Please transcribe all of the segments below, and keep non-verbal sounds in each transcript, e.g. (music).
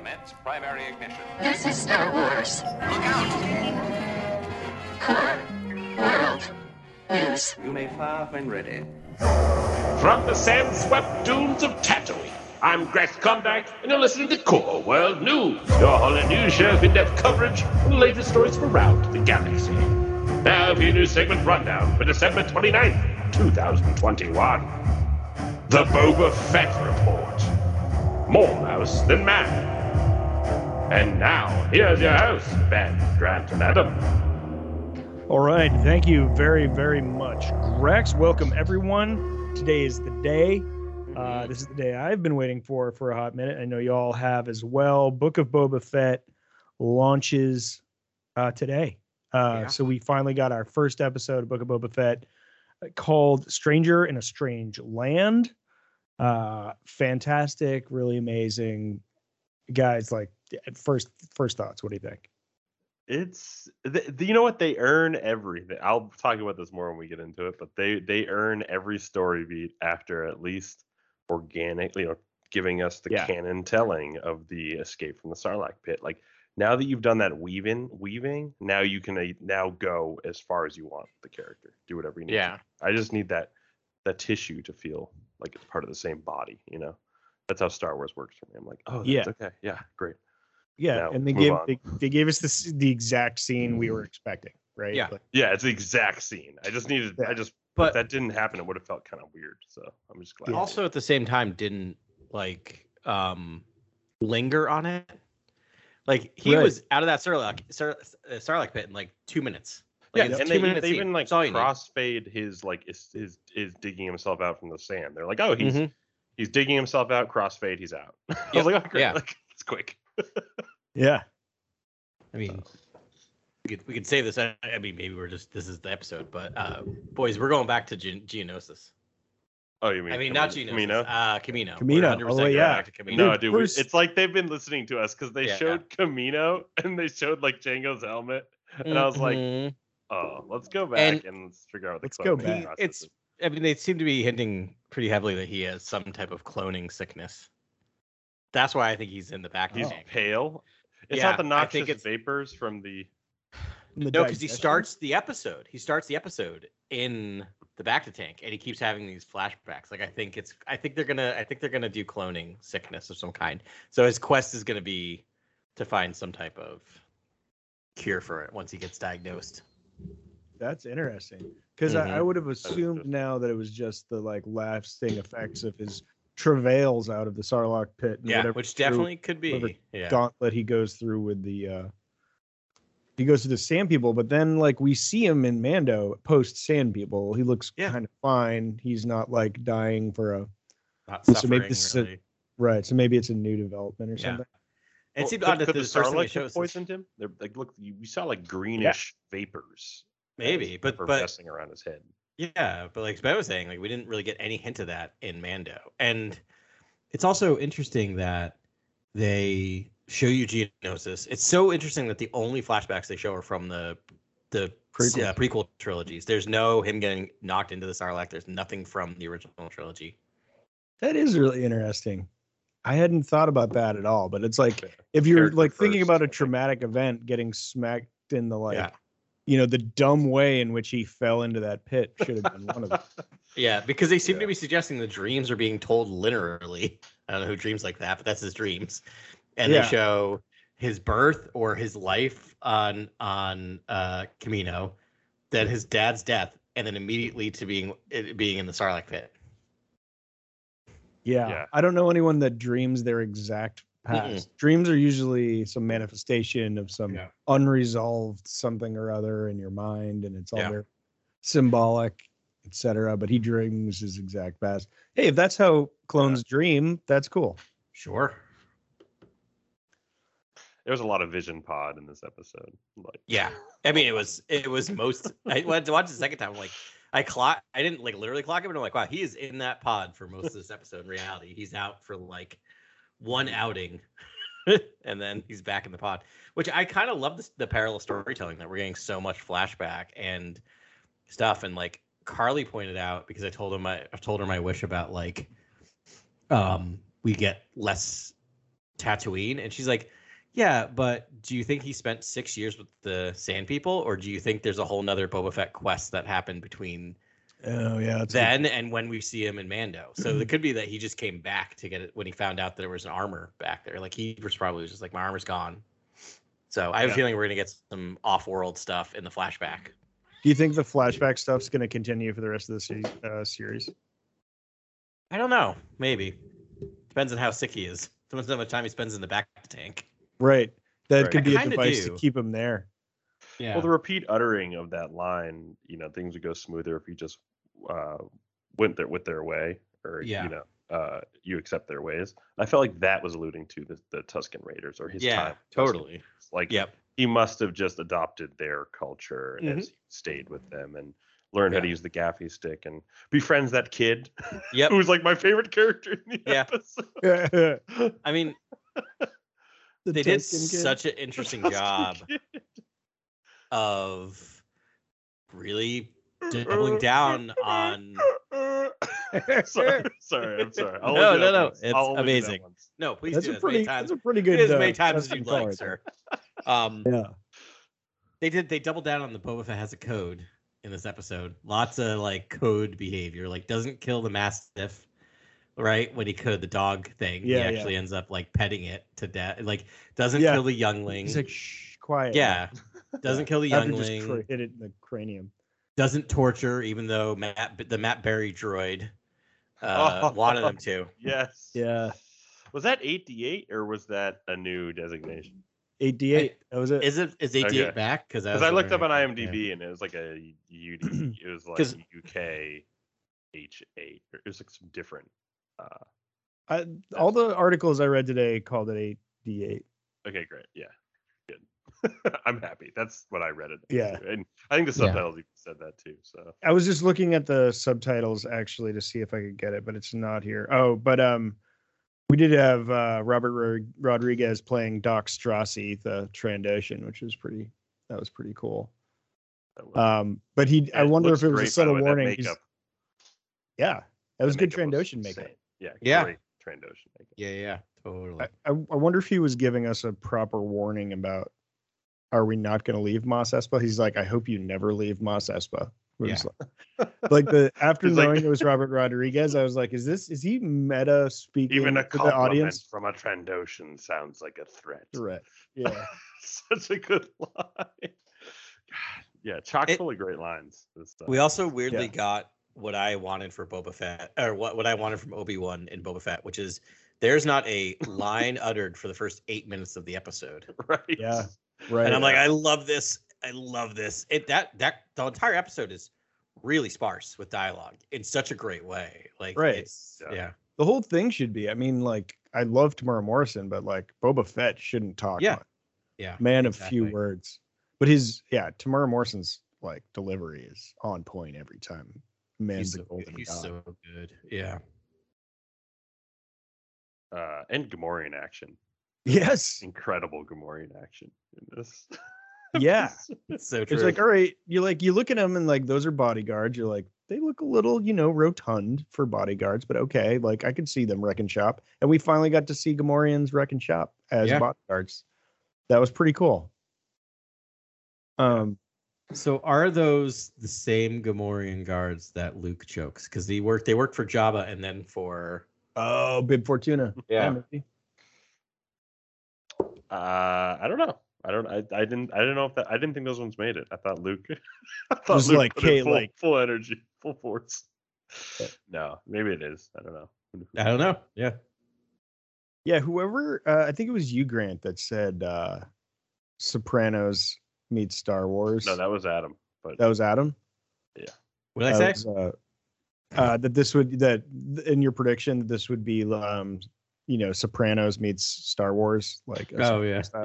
Commence primary ignition. This is Star Wars. Look out! Core World News. You may fire when ready. From the sand-swept dunes of Tatooine, I'm Grex Kondak, and you're listening to Core World News, your holiday news show with in-depth coverage and the latest stories from around the galaxy. Now for your news segment rundown for December 29th, 2021. The Boba Fett Report. More mouse than man. And now, here's your host, Ben Grant and Adam. All right. Thank you very, very much, Grex. Welcome, everyone. Today is the day. Uh, this is the day I've been waiting for for a hot minute. I know you all have as well. Book of Boba Fett launches uh, today. Uh, Yeah. So we finally got our first episode of Book of Boba Fett uh, called Stranger in a Strange Land. Uh, fantastic, really amazing. Guys, like first first thoughts. What do you think? It's th- th- you know what they earn everything. I'll talk about this more when we get into it, but they they earn every story beat after at least organically, you know, giving us the Yeah. canon telling of the escape from the Sarlacc pit. Like now that you've done that weaving, weaving, now you can uh, now go as far as you want the character. Do whatever you need. to. Yeah. I just need that that tissue to feel like it's part of the same body. You know, that's how Star Wars works for me. I'm like, oh, that's Yeah. okay, yeah, great. Yeah, Now, and they gave they, they gave us this the exact scene we were expecting, right? Yeah. Like, Yeah, it's the exact scene. I just needed. Yeah. I just. But- if that didn't happen, it would have felt kind of weird. So I'm just glad. also at the same time didn't like um linger on it. Like he Right. was out of that Sarlacc, Sar, uh, Sarlacc pit in like two minutes. Yeah, Like, it's and they, they even like That's need. crossfade his like is his is digging himself out from the sand. They're like, oh, he's Mhm. he's digging himself out. Crossfade, he's out. (laughs) I Yep, was like, oh, great. yeah. (laughs) Like, it's quick. Yeah, I mean, we could we could say this. I, I mean, maybe we're just this is the episode, but uh boys, we're going back to Ge- Geonosis. Oh, you mean? I mean, not Kamino- Geonosis. Kamino? Uh, Kamino. Kamino, We're 100% all the yeah. back to Kamino. No, Dude, dude, we- it's like they've been listening to us because they Yeah. showed Kamino and they showed like Jango's helmet, and I was like, Mhm. oh, let's go back And- and, let's figure out what the Let's go back. it's. I mean, they seem to be hinting pretty heavily that he has some type of cloning sickness. That's why I think he's in the back. He's oh. tank. pale. It's Yeah, not the I think noxious it's- vapors from the. In the No, because he starts the episode. He starts the episode in the bacta tank, and he keeps having these flashbacks. Like I think it's, I think they're gonna, I think they're gonna do cloning sickness of some kind. So his quest is gonna be to find some type of cure for it once he gets diagnosed. That's interesting because I, I mm-hmm. would have assumed now that it was just the like lasting effects of his travails out of the Sarlacc pit. and Yeah, whatever which through definitely could be. Yeah, gauntlet he goes through with the. uh he goes to the sand people, but then like we see him in Mando post sand people. He looks Yeah. kind of fine. He's not like dying for a not so maybe this is a- right. So maybe it's a new development or Yeah. something. It Well, seemed could, odd that could the the first Sarlacc show have poisoned him? They're like, look, you, we saw like greenish vapors. maybe, as but but effervescing around his head. Yeah, but like Ben was saying, like we didn't really get any hint of that in Mando, and it's also interesting that they show you Geonosis. It's so interesting that the only flashbacks they show are from the the Prequel. uh, prequel trilogies. There's no him getting knocked into the Sarlacc. There's nothing from the original trilogy. That is really interesting. I hadn't thought about that at all, but it's like if you're Character like thinking about a traumatic event, getting smacked in the like, Yeah. You know, the dumb way in which he fell into that pit should have been one of them. (laughs) Yeah, because they seem Yeah. to be suggesting the dreams are being told linearly. (laughs) I don't know who dreams like that, but that's his dreams. And Yeah. they show his birth or his life on on uh Kamino, then his dad's death, and then immediately to being being in the Sarlacc pit. Yeah. Yeah. I don't know anyone that dreams their exact Hmm. past. Dreams are usually some manifestation of some Yeah. unresolved something or other in your mind, and it's all Yeah. very symbolic, etc. But he dreams his exact past. Hey, if that's how clones dream, that's cool. Sure. There was a lot of Vision Pod in this episode. Like, Yeah. I mean, it was it was most. I went to watch the second time. Like, I clock. I didn't like literally clock him, but I'm like, wow, he is in that pod for most of this episode. In reality, he's out for like one outing, (laughs) and then he's back in the pod. Which I kind of love this, the parallel storytelling that we're getting so much flashback and stuff. And like Carly pointed out, because I told him I, told her my wish about like, um, we get less Tatooine, and she's like, "Yeah, but do you think he spent six years with the Sand People, or do you think there's a whole nother Boba Fett quest that happened between Oh yeah, that's then and when we see him in Mando? So it could be that he just came back to get it when he found out that there was an armor back there. Like he was probably just like, my armor's gone. So I have Yeah. a feeling we're gonna get some off-world stuff in the flashback. Do you think the flashback stuff's going to continue for the rest of the se- uh, series? I don't know. Maybe depends on how sick he is. Depends on how much time he spends in the back the tank. Right. That Right. could be a device do. to keep him there. Yeah. Well, the repeat uttering of that line, you know, things would go smoother if he just uh, went their with their way, or Yeah. you know, uh, you accept their ways. I felt like that was alluding to the, the Tusken Raiders or his yeah, time. totally. Raiders. Like, Yep. he must have just adopted their culture as he stayed with them and learned how to use the gaffi stick and befriends that kid (laughs) Yep. who was like my favorite character in the Yeah. episode. the I mean, (laughs) they did Tusken kid. such an (laughs) interesting job kid. of really doubling down on. (laughs) sorry, sorry, I'm sorry. I'll (laughs) No, only no, no, once. it's I'll only do that amazing. No, please That's do a as pretty. many That's times. a pretty do good. as many uh, times as you'd like, color. sir. (laughs) Um, Yeah. they did. They doubled down on the Boba Fett has a code in this episode. Lots of like code behavior, like doesn't kill the mastiff, right? When he could the dog thing, Yeah, he yeah. actually ends up like petting it to death. Like doesn't Yeah. kill the youngling. He's like, shh, quiet. yeah, doesn't kill the After just youngling. cr- hit it in the cranium. Doesn't torture, even though Matt the Matt Berry droid uh, wanted them to. (laughs) Yes. Yeah. Was that 8d8 or was that a new designation? Eight D eight. That was it. Is it is AT8 Okay. back? Because Because I looked up on Yeah. IMDb and it was like a UD. (clears throat) It was like UK H8. It was like some different. Uh, I, all the articles I read today called it eight D eight. okay, great. Yeah, good. (laughs) I'm happy. That's what I read it. Yeah. too. and I think the Yeah. subtitles even said that too. So I was just looking at the subtitles actually to see if I could get it, but it's not here. Oh, but um, we did have uh, Robert Ro- Rodriguez playing Dokk Strassi, the Trandoshan, which was pretty. That was pretty cool. was- Um, but he, I wonder if it was a by the subtle way, that warning. Yeah, that was that good makeup was Trandoshan makeup. Yeah. Yeah. Trandoshan makeup. Yeah, yeah, totally. I, I, I wonder if he was giving us a proper warning about are we not going to leave Mos Espa? He's like, I hope you never leave Mos Espa. It was like, like the (laughs) after He's like- knowing it was (laughs) Robert Rodriguez, I was like, is this is he meta speaking Even a to the compliment audience? from a Trandoshan sounds like a threat. Threat. (laughs) Yeah. Such a good line. God, yeah, chock It- full of great lines. Uh, we also weirdly Yeah. got what I wanted for Boba Fett, or what, what I wanted from Obi Wan in Boba Fett, which is there's not a line uttered for the first eight minutes of the episode, right. Yeah. Right. and I'm like, I love this. I love this. It that that the entire episode is really sparse with dialogue in such a great way. Like, Right. It's, Yeah. yeah. the whole thing should be. I mean, like, I love Temuera Morrison, but like Boba Fett shouldn't talk Yeah. much. Yeah. Man of few words. But his yeah, Temuera Morrison's like delivery is on point every time. Man's He's, a so, golden he's god. so good. Yeah. Uh, and Gamorrean action. Yes. Incredible Gamorrean action in this. (laughs) Yeah. It's so true. It's like, all right, you like you look at them and like those are bodyguards. You're like, they look a little, you know, rotund for bodyguards, but okay, like I could see them wrecking shop. And we finally got to see Gamorreans wrecking shop as Yeah. bodyguards. That was pretty cool. Um, So are those the same Gamorrean guards that Luke chokes? Because they work they work for Jabba and then for oh, Bib Fortuna. maybe. Uh, I don't know. I don't. I, I didn't. I didn't know if that. I didn't think those ones made it. I thought Luke. (laughs) I thought was Luke like, put in "Hey, full, like- full energy, full force. No, maybe it is. I don't know. I don't know. Yeah. Yeah, whoever uh, I think it was you, Grant, that said uh Sopranos meets Star Wars. No, that was Adam. But that was Adam. Yeah. What did I That say? was, uh, uh, that this would that in your prediction this would be um you know Sopranos meets Star Wars like a Oh, yeah, style.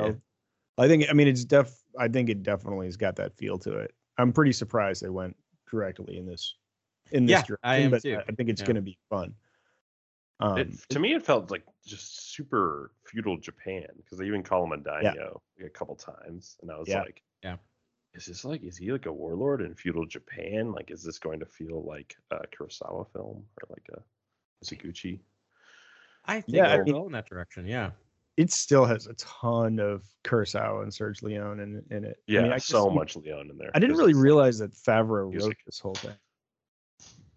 yeah. I think I mean it's def I think it definitely has got that feel to it. I'm pretty surprised they went directly in this in this Yeah, direction, I am but too. I think it's Yeah. going to be fun. Um, it, to me, it felt like just super feudal Japan because they even call him a daimyo like, a couple times, and I was Yeah. like, Yeah. is this like is he like a warlord in feudal Japan? Like, is this going to feel like a Kurosawa film or like a Mizoguchi? I think Yeah, I we'll mean- go in that direction. Yeah. it still has a ton of Kurosawa and Serge Leone in, in it. I Yeah, mean, I so you- much Leon in there. I didn't really realize that Favreau wrote this whole thing.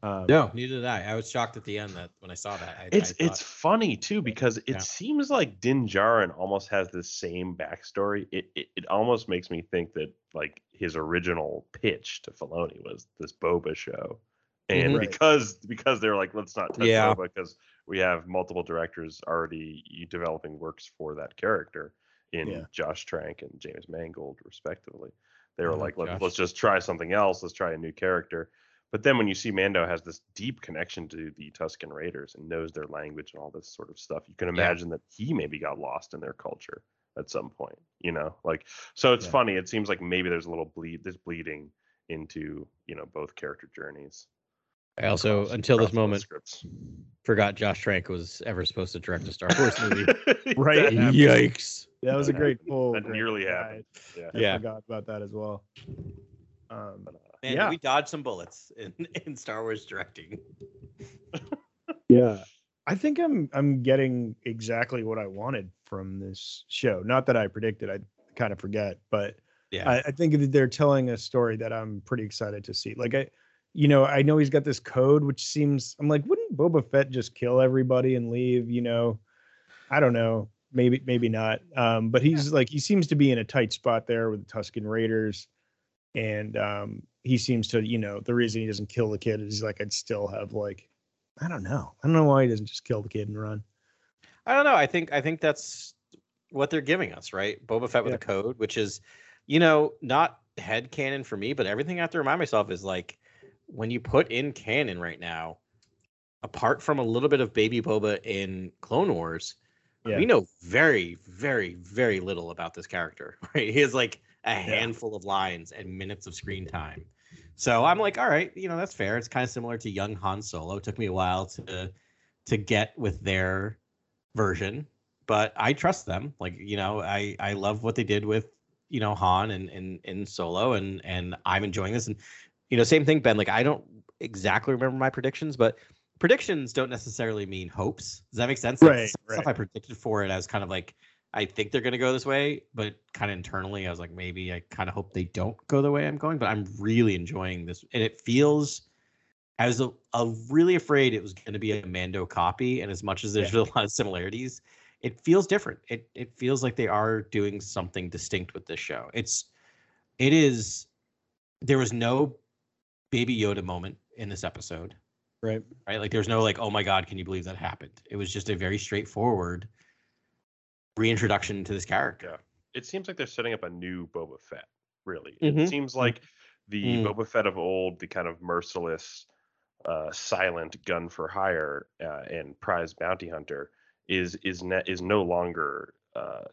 Um, No, neither did I. I was shocked at the end that when I saw that. I, It's I thought, it's funny too because it Yeah. seems like Din Djarin almost has the same backstory. It, it it almost makes me think that like his original pitch to Filoni was this Boba show, and Mhm. Because because they're like let's not touch Yeah. Boba because we have multiple directors already developing works for that character in Yeah. Josh Trank and James Mangold respectively. They were I like Let, let's just try something else. Let's try a new character. But then when you see Mando has this deep connection to the Tusken Raiders and knows their language and all this sort of stuff, you can Yeah. imagine that he maybe got lost in their culture at some point. You know, like so it's Yeah. funny. It seems like maybe there's a little bleed, there's bleeding into you know both character journeys. I also, across- until this across both moment, scripts. forgot Josh Trank was ever supposed to direct a Star Wars (laughs) movie. Right. That. Yikes! that was a great happened. pull. That nearly Yeah, happened. Yeah. I, I Yeah. forgot about that as well. Um, uh, Man, Yeah. we dodged some bullets in, (laughs) in Star Wars directing. (laughs) Yeah. I think I'm I'm getting exactly what I wanted from this show. Not that I predicted, I kind of forget, but Yeah, I, I think that they're telling a story that I'm pretty excited to see. Like I you know, I know he's got this code which seems I'm like, wouldn't Boba Fett just kill everybody and leave, you know? I don't know. Maybe maybe not. Um, but he's like he seems to be in a tight spot there with the Tusken Raiders. And um he seems to, you know, the reason he doesn't kill the kid is he's like, I'd still have like I don't know. I don't know why he doesn't just kill the kid and run. I don't know. I think I think that's what they're giving us, right? Boba Fett with Yeah. a code, which is, you know, not head canon for me, but everything I have to remind myself is like when you put in canon right now, apart from a little bit of Baby Boba in Clone Wars, Yeah. we know very, very, very little about this character. (laughs) Right? He has like a handful of lines and minutes of screen time. So I'm like, all right, you know, that's fair. It's kind of similar to young Han Solo. It took me a while to to get with their version, but I trust them. Like, you know, I I love what they did with, you know, Han and and in Solo and and I'm enjoying this and you know, same thing Ben, like I don't exactly remember my predictions, but predictions don't necessarily mean hopes. Does that make sense? Like, Right, some Stuff. I predicted for it as kind of like I think they're going to go this way, but kind of internally, I was like, maybe I kind of hope they don't go the way I'm going. But I'm really enjoying this, and it feels. I was a, a really afraid it was going to be a Mando copy, and as much as there's a lot of similarities, it feels different. It it feels like they are doing something distinct with this show. It's it is. There was no Baby Yoda moment in this episode Right. right? Like there's no like, oh my god, can you believe that happened? It was just a very straightforward reintroduction to this character. Yeah. It seems like they're setting up a new Boba Fett, really. Mhm. It seems like the Mm. Boba Fett of old, the kind of merciless, uh, silent gun for hire uh, and prize bounty hunter, is is ne- is no longer uh,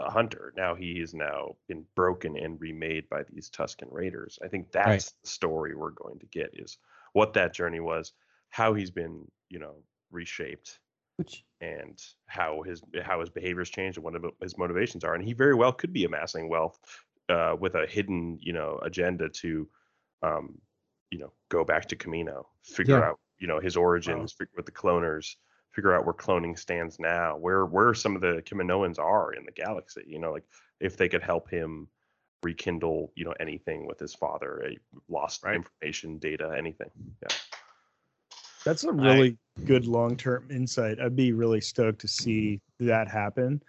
a hunter. Now he is now been broken and remade by these Tusken Raiders. I think that's the story we're going to get is what that journey was, how he's been, you know, reshaped Which and how his how his behaviors changed and what his motivations are and he very well could be amassing wealth uh, with a hidden you know agenda to um you know go back to Kamino figure Yeah. out you know his origins figure with the cloners figure out where cloning stands now where where some of the Kaminoans are in the galaxy you know like if they could help him rekindle you know anything with his father a lost Right. information data anything yeah That's a really good long term insight. I'd be really stoked to see that happen.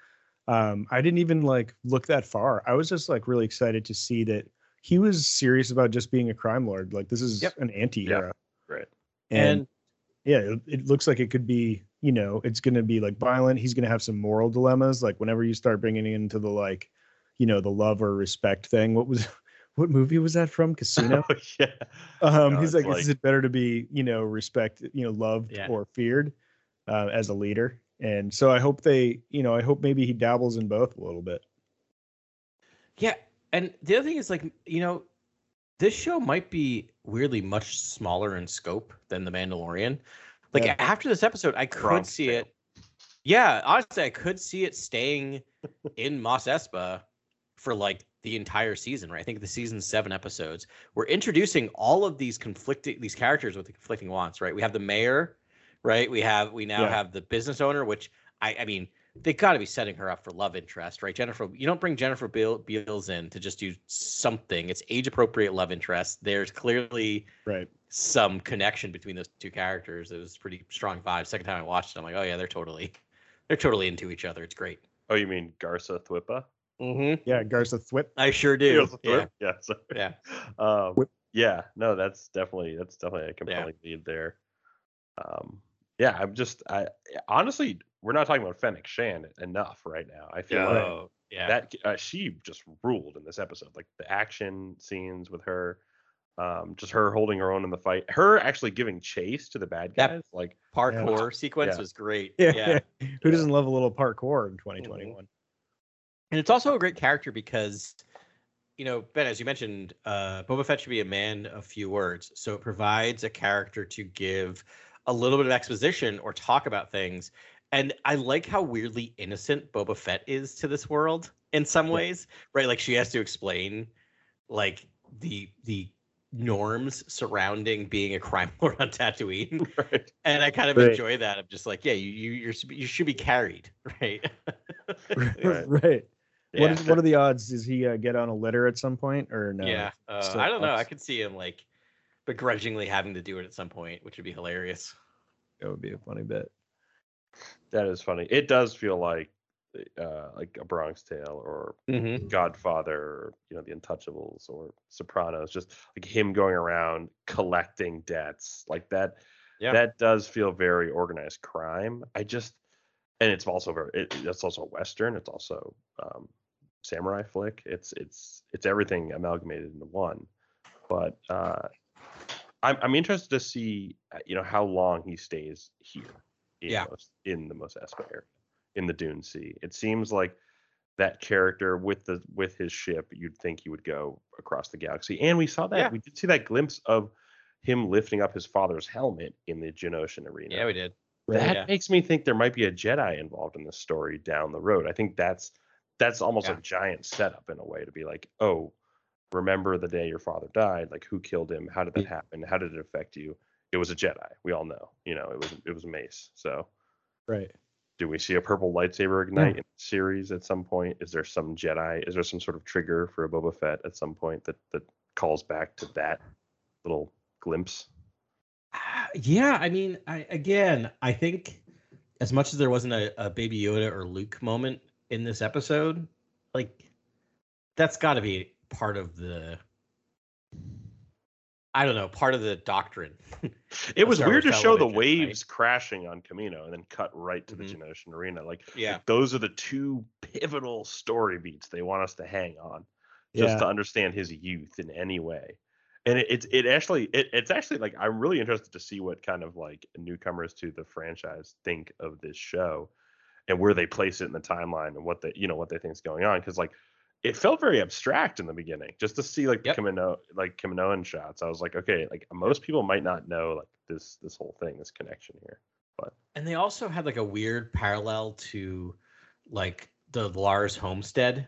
Um, I didn't even like look that far. I was just like really excited to see that he was serious about just being a crime lord. Like this is Yep. an anti-hero. right And, and yeah, it, it looks like it could be, you know, it's going to be like violent. He's going to have some moral dilemmas. Like whenever you start bringing into the like, you know, the love or respect thing. What was, (laughs) what movie was that from? Casino. (laughs) yeah Um, No, he's it's like, is it better to be, you know, respect, you know, loved Yeah. or feared uh, as a leader? And so I hope they, you know, I hope maybe he dabbles in both a little bit. yeah, and the other thing is like, you know, this show might be weirdly much smaller in scope than The Mandalorian. Like Yeah. after this episode, I could see it. Yeah, honestly, I could see it staying in Mos Espa for like the entire season, right? I think the season seven episodes. We're introducing all of these conflicting these characters with the conflicting wants, right? We have the mayor, right? We have we now Yeah. have the business owner, which I I mean, they got to be setting her up for love interest, right? Jennifer, you don't bring Jennifer Beal, Beals in to just do something. It's age appropriate love interest. There's clearly Right. some connection between those two characters. It was pretty strong vibe. Second time I watched it, I'm like, oh yeah, they're totally, they're totally into each other. It's great. Oh, you mean Garza Thwipa? Mm-hmm. Yeah, Garsa Fwip. I sure do. Garza Yeah. Yeah. sorry. Yeah. (laughs) Um, Whip. yeah. No, that's definitely that's definitely a compelling lead there. Um, yeah, I'm just I honestly we're not talking about Fennec Shand enough right now. I feel like Oh, yeah. that uh, she just ruled in this episode. Like the action scenes with her, um, just her holding her own in the fight, her actually giving chase to the bad That- guys. Like parkour sequence Yeah. was great. Yeah. yeah. (laughs) Who doesn't love a little parkour in 2021? And it's also a great character because, you know, Ben, as you mentioned, uh, Boba Fett should be a man of few words. So it provides a character to give a little bit of exposition or talk about things. And I like how weirdly innocent Boba Fett is to this world in some Yeah. ways, right? Like she has to explain, like the the norms surrounding being a crime (laughs) lord on Tatooine, (laughs) right. and I kind of Right. enjoy that. I'm just like, yeah, you you you're, you should be carried, (laughs) right? Right. right. Yeah. What, is, what are the odds? Does he uh, get on a litter at some point or no? Yeah, uh, still I don't know. I ups. could see him like begrudgingly having to do it at some point, which would be hilarious. That would be a funny bit. That is funny. It does feel like uh like a Bronx Tale or Mm-hmm. Godfather, or, you know, The Untouchables or Sopranos, just like him going around collecting debts like that. Yeah. That does feel very organized crime. I just, and it's also very, it, it's also Western. It's also um, samurai flick. It's, it's, it's everything amalgamated into one. But uh, I'm, I'm interested to see, uh, you know, how long he stays here Yeah. Mos- in the Mos Espa area, in the Dune Sea. It seems like that character with the with his ship, you'd think he would go across the galaxy. And we saw that Yeah. we did see that glimpse of him lifting up his father's helmet in the Geonosian arena. Yeah, we did. that Yeah. makes me think there might be a Jedi involved in this story down the road. I think that's that's almost Yeah. a giant setup in a way to be like, oh, remember the day your father died? Like who killed him? How did that happen? How did it affect you? It was a Jedi. We all know. You know, it was it was Mace. So Right. do we see a purple lightsaber ignite in the series at some point? Is there some Jedi? Is there some sort of trigger for a Boba Fett at some point that that calls back to that little glimpse? Ah, Yeah, I mean, I again, I think as much as there wasn't a, a Baby Yoda or Luke moment in this episode, like that's got to be part of the. I don't know, part of the doctrine. (laughs) It was weird to show the television, right? waves crashing on Kamino and then cut right to Mhm. the Geonosian arena. Like Yeah. like, those are the two pivotal story beats they want us to hang on, just Yeah. to understand his youth in any way. And it, it's it actually it, it's actually like I'm really interested to see what kind of like newcomers to the franchise think of this show, and where they place it in the timeline and what they you know what they think is going on because like it felt very abstract in the beginning just to see like Yep. the Kamino like Kaminoan shots. I was like, okay, like most people might not know like this this whole thing, this connection here. But and they also had like a weird parallel to like the Lars homestead.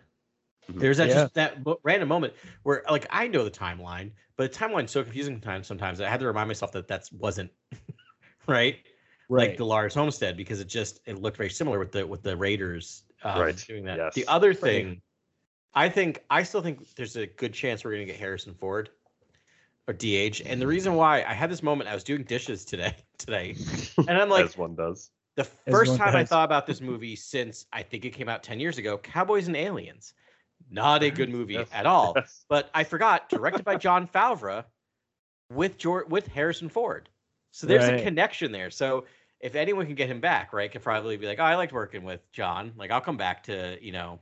Mhm. There's that Yeah. just that random moment where like I know the timeline, but the timeline's so confusing sometimes. Sometimes I had to remind myself that that wasn't right, (laughs) Right. like the Lars homestead because it just it looked very similar with the with the Raiders um, Right, doing that. yes. The other thing, I think I still think there's a good chance we're gonna get Harrison Ford or DH, and the reason why I had this moment, I was doing dishes today (laughs) today, and I'm like, as one does. the first one time I thought about this movie since I think it came out 10 years ago, Cowboys and Aliens. Not a good movie Yes, at all. yes. But I forgot, directed by (laughs) Jon Favreau with George, with Harrison Ford. So there's Right. a connection there. So if anyone can get him back, right, could probably be like, oh, I liked working with John. Like I'll come back to, you know,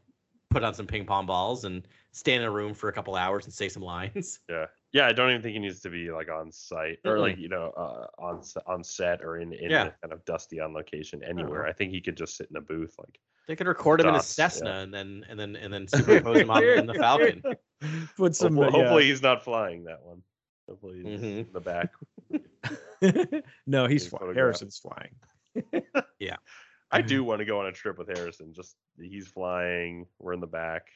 put on some ping pong balls and stand in a room for a couple hours and say some lines. (laughs) Yeah, yeah. I don't even think he needs to be like on site or like you know uh, on on set or in in Yeah. a kind of dusty on location anywhere. I think he could just sit in a booth like. They could record him in a Dots, yeah. Cessna and then and then and then superimpose him on in the (laughs) Falcon. Put some. hopefully, yeah. hopefully he's not flying that one. Hopefully he's Mhm. in the back. (laughs) no, he's Big flying. photograph. Harrison's flying. I do want to go on a trip with Harrison. Just he's flying, we're in the back.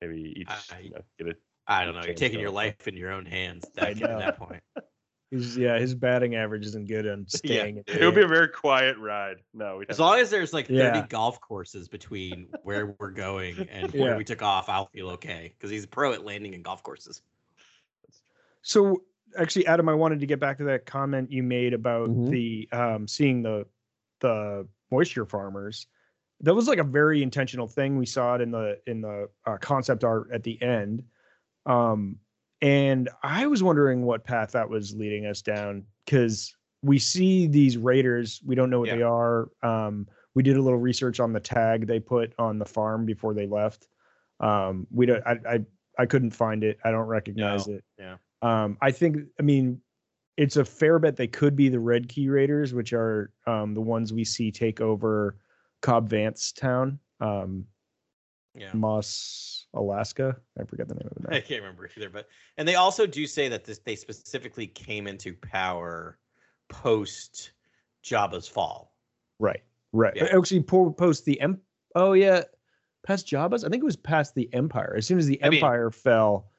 Maybe each I- you know, get a I don't know. You're taking your life in your own hands I that, know. at that point. (laughs) He's yeah, his batting average isn't good on (laughs) staying. in It would be a very quiet ride. No, we As long as there's like 30 Yeah. golf courses between where we're going (laughs) and Yeah. where we took off, I'll feel okay because he's a pro at landing in golf courses. So actually, Adam, I wanted to get back to that comment you made about Mhm. the um, seeing the the moisture farmers. That was like a very intentional thing. We saw it in the in the uh, concept art at the end, um, and I was wondering what path that was leading us down because we see these raiders. We don't know what Yeah. they are. Um, we did a little research on the tag they put on the farm before they left. Um, we don't. I, I I couldn't find it. I don't recognize it. yeah. Um, I think. I mean, it's a fair bet they could be the Red Key Raiders, which are um, the ones we see take over Cobb Vanth Town, um, Yeah. Moss, Alaska. I forget the name of it. now. I can't remember either, but and they also do say that this they specifically came into power post Jabba's fall. Right, right. Yeah. Actually, post the em. Oh yeah, past Jabba's. I think it was past the Empire. As soon as the I mean- Empire fell,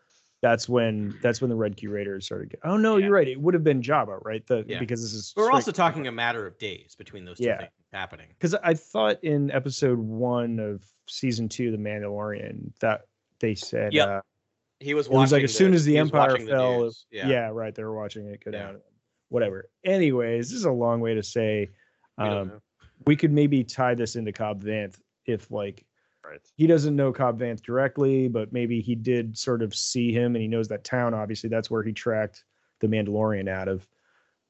that's when that's when the Red Key Raiders started. Get, oh no, Yeah. you're right. It would have been Jabba, right? The Yeah. because this is. We're also talking a matter of days between those two Yeah. things happening. because I thought in episode one of season two, The Mandalorian, that they said, Yeah. uh, He was Watching it was like as soon as the Empire watching the fell, yeah. Yeah. right, they were watching it go down. Whatever. Anyways, this is a long way to say We um, we could maybe tie this into Cobb Vanth if like Right. he doesn't know Cobb Vanth directly, but maybe he did sort of see him and he knows that town. Obviously, that's where he tracked the Mandalorian out of.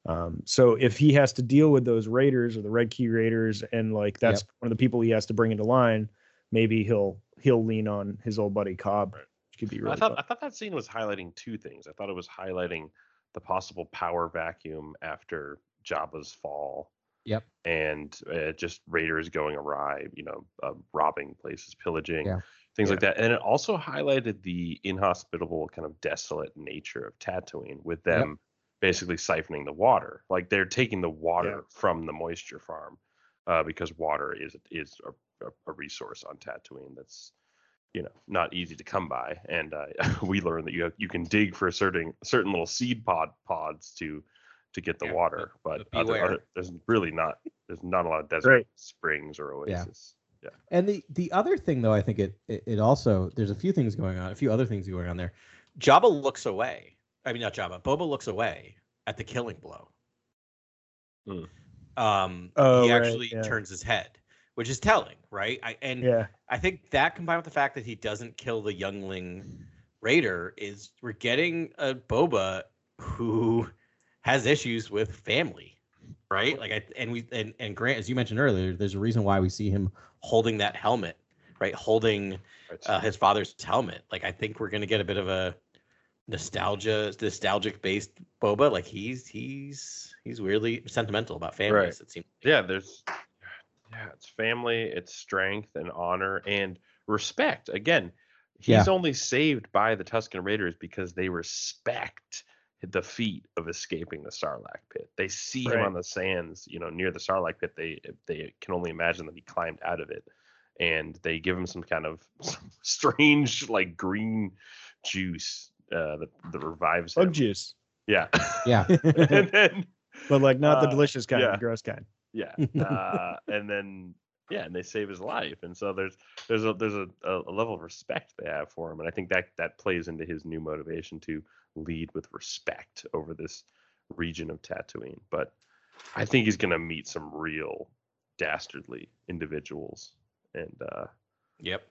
Um, so if he has to deal with those raiders or the Red Key Raiders, and like that's one of the people he has to bring into line, maybe he'll he'll lean on his old buddy Cobb, Right. which could be I thought fun. I thought that scene was highlighting two things. I thought it was highlighting the possible power vacuum after Jabba's fall. Yep. And uh, just raiders going awry, you know, uh, robbing places, pillaging, Yeah. things like that. And it also highlighted the inhospitable, kind of desolate nature of Tatooine, with Yep. them basically siphoning the water. Like they're taking the water Yeah. from the moisture farm, uh, because water is is a, a, a resource on Tatooine that's you know not easy to come by and uh, (laughs) we learned that you have, you can dig for certain certain little seed pod pods to to get the Yeah, water but- but, but other, other, there's really not there's not a lot of desert Right. springs or Yeah. oasis yeah, And the the other thing though, I think it, it it also there's a few things going on, a few other things going on there. Jabba looks away. I mean, not Jabba. Boba looks away at the killing blow. Hmm. Um, Oh, he right, actually yeah. turns his head, which is telling, right? I, and Yeah, I think that combined with the fact that he doesn't kill the youngling raider is we're getting a Boba who has issues with family, right? Like I and we and and Grant, as you mentioned earlier, there's a reason why we see him holding that helmet, right? Holding uh, his father's helmet. Like I think we're gonna get a bit of a nostalgia, nostalgic based Boba. Like he's he's he's weirdly sentimental about families. It seems. yeah there's yeah it's family it's strength and honor and respect again he's Yeah. only saved by the tusken raiders because they respect the feat of escaping the sarlacc pit. They see him on the sands you know near the sarlacc pit. They they can only imagine that he climbed out of it and they give him some kind of (laughs) strange like green juice uh that, that revives him. bug juice, yeah. Yeah. (laughs) and then but like not the Uh, delicious kind, yeah. the gross kind. yeah. (laughs) Uh, and then yeah and they save his life. And so there's there's a there's a, a, a level of respect they have for him and i think that that plays into his new motivation to lead with respect over this region of tatooine but i think he's going to meet some real dastardly individuals and uh Yep.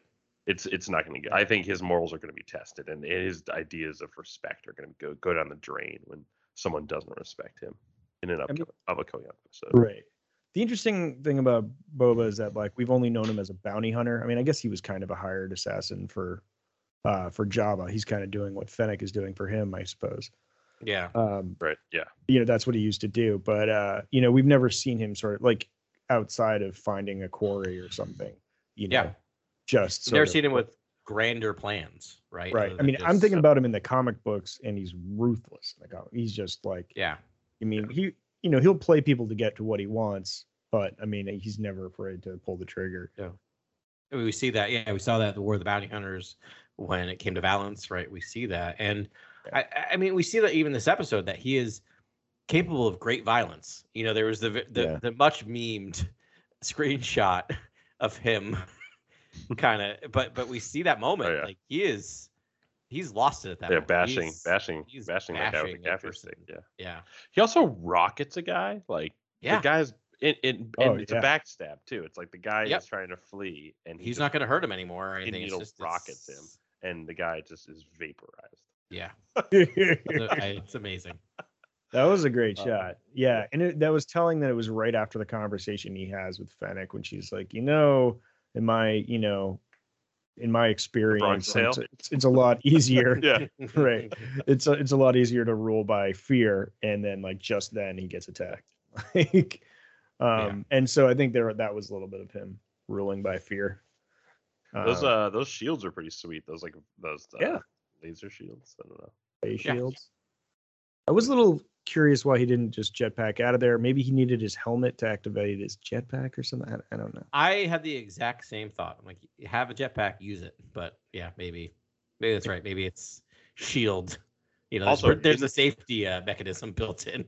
it's it's not going to get i think his morals are going to be tested and his ideas of respect are going to go go down the drain when someone doesn't respect him in an mean- upco- of a Koyan episode Right. The interesting thing about Boba is that like we've only known him as a bounty hunter. I mean, I guess he was kind of a hired assassin for uh for Jabba. He's kind of doing what Fennec is doing for him, I suppose. Yeah. Um, right yeah you know, that's what he used to do. But uh, you know, we've never seen him sort of like outside of finding a quarry or something. You know, Yeah. just Never sort of- seen him with grander plans, right? right. I than mean, I'm just- thinking about him in the comic books, and he's ruthless. Like, oh, he's just like, Yeah. I mean, he, you know, he'll play people to get to what he wants, but I mean, he's never afraid to pull the trigger. Yeah. I mean, we see that. Yeah, we saw that at the War of the Bounty Hunters when it came to Valance, right? We see that, and I, I mean, we see that even this episode that he is capable of great violence. You know, there was the the, Yeah. the much memed (laughs) screenshot (laughs) of him (laughs) kind of but but we see that oh, moment Oh, yeah. like he is he's lost it at that yeah, moment. bashing, He's- bashing, he's bashing that guy with bashing the a gaffer stick. Yeah. yeah He also rockets a guy. Like yeah the guy's in, in Oh, and it's yeah. a backstab too. It's like the guy Yep. is trying to flee and he he's just- not going to hurt him anymore or anything. It's needle just rockets it's- and the guy just is vaporized. Yeah, (laughs) it's amazing. That was a great Uh, shot. Yeah, and it, that was telling that it was right after the conversation he has with Fennec when she's like, you know, in my, you know, in my experience, it's, it's, it's a lot easier. (laughs) Yeah. (laughs) Right. It's a, it's a lot easier to rule by fear, and then like just then he gets attacked. like, um, and so I think there that was a little bit of him ruling by fear. Those Um, uh those shields are pretty sweet. Those like those uh, Yeah. laser shields. I don't know. face Yeah. shields. I was a little curious why he didn't just jetpack out of there. Maybe he needed his helmet to activate his jetpack or something. I, I don't know. I had the exact same thought. I'm like, have a jetpack, use it. But yeah, maybe, maybe that's right. Maybe it's shield. You know, there's, Also, there's in- a safety uh, mechanism built in.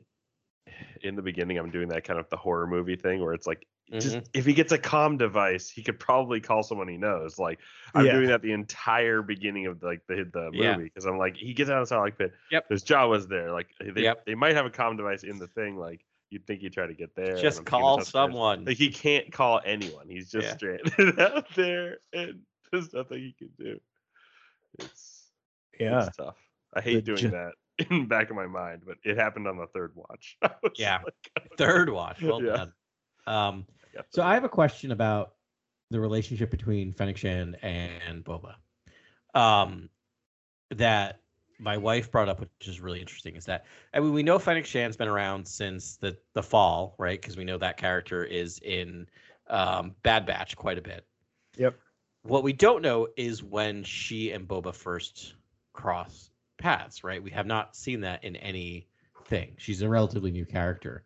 (sighs) In the beginning, I'm doing that kind of the horror movie thing where it's like just Mhm. if he gets a comm device, he could probably call someone he knows. Like I'm Yeah. doing that the entire beginning of like the the movie because I'm like he gets out of the Sarlacc Pit. Yep. There's Jawas there. Like they Yep. they might have a comm device in the thing. Like you'd think he'd try to get there. Just call someone. Like he can't call anyone. He's just Yeah. stranded (laughs) out there, and there's nothing he can do. It's Yeah. it's tough. I hate The doing ju- that (laughs) in the back of my mind, but it happened on the third watch. (laughs) Yeah. like, Third watch. Well Yeah. done. Um, yeah. So I have a question about the relationship between Fennec Shand and Boba. um, that my wife brought up, which is really interesting, is that I mean we know Fennec Shand's been around since the the fall, right? Because we know that character is in um, Bad Batch quite a bit. Yep. What we don't know is when she and Boba first cross paths, right? We have not seen that in anything. She's a relatively new character.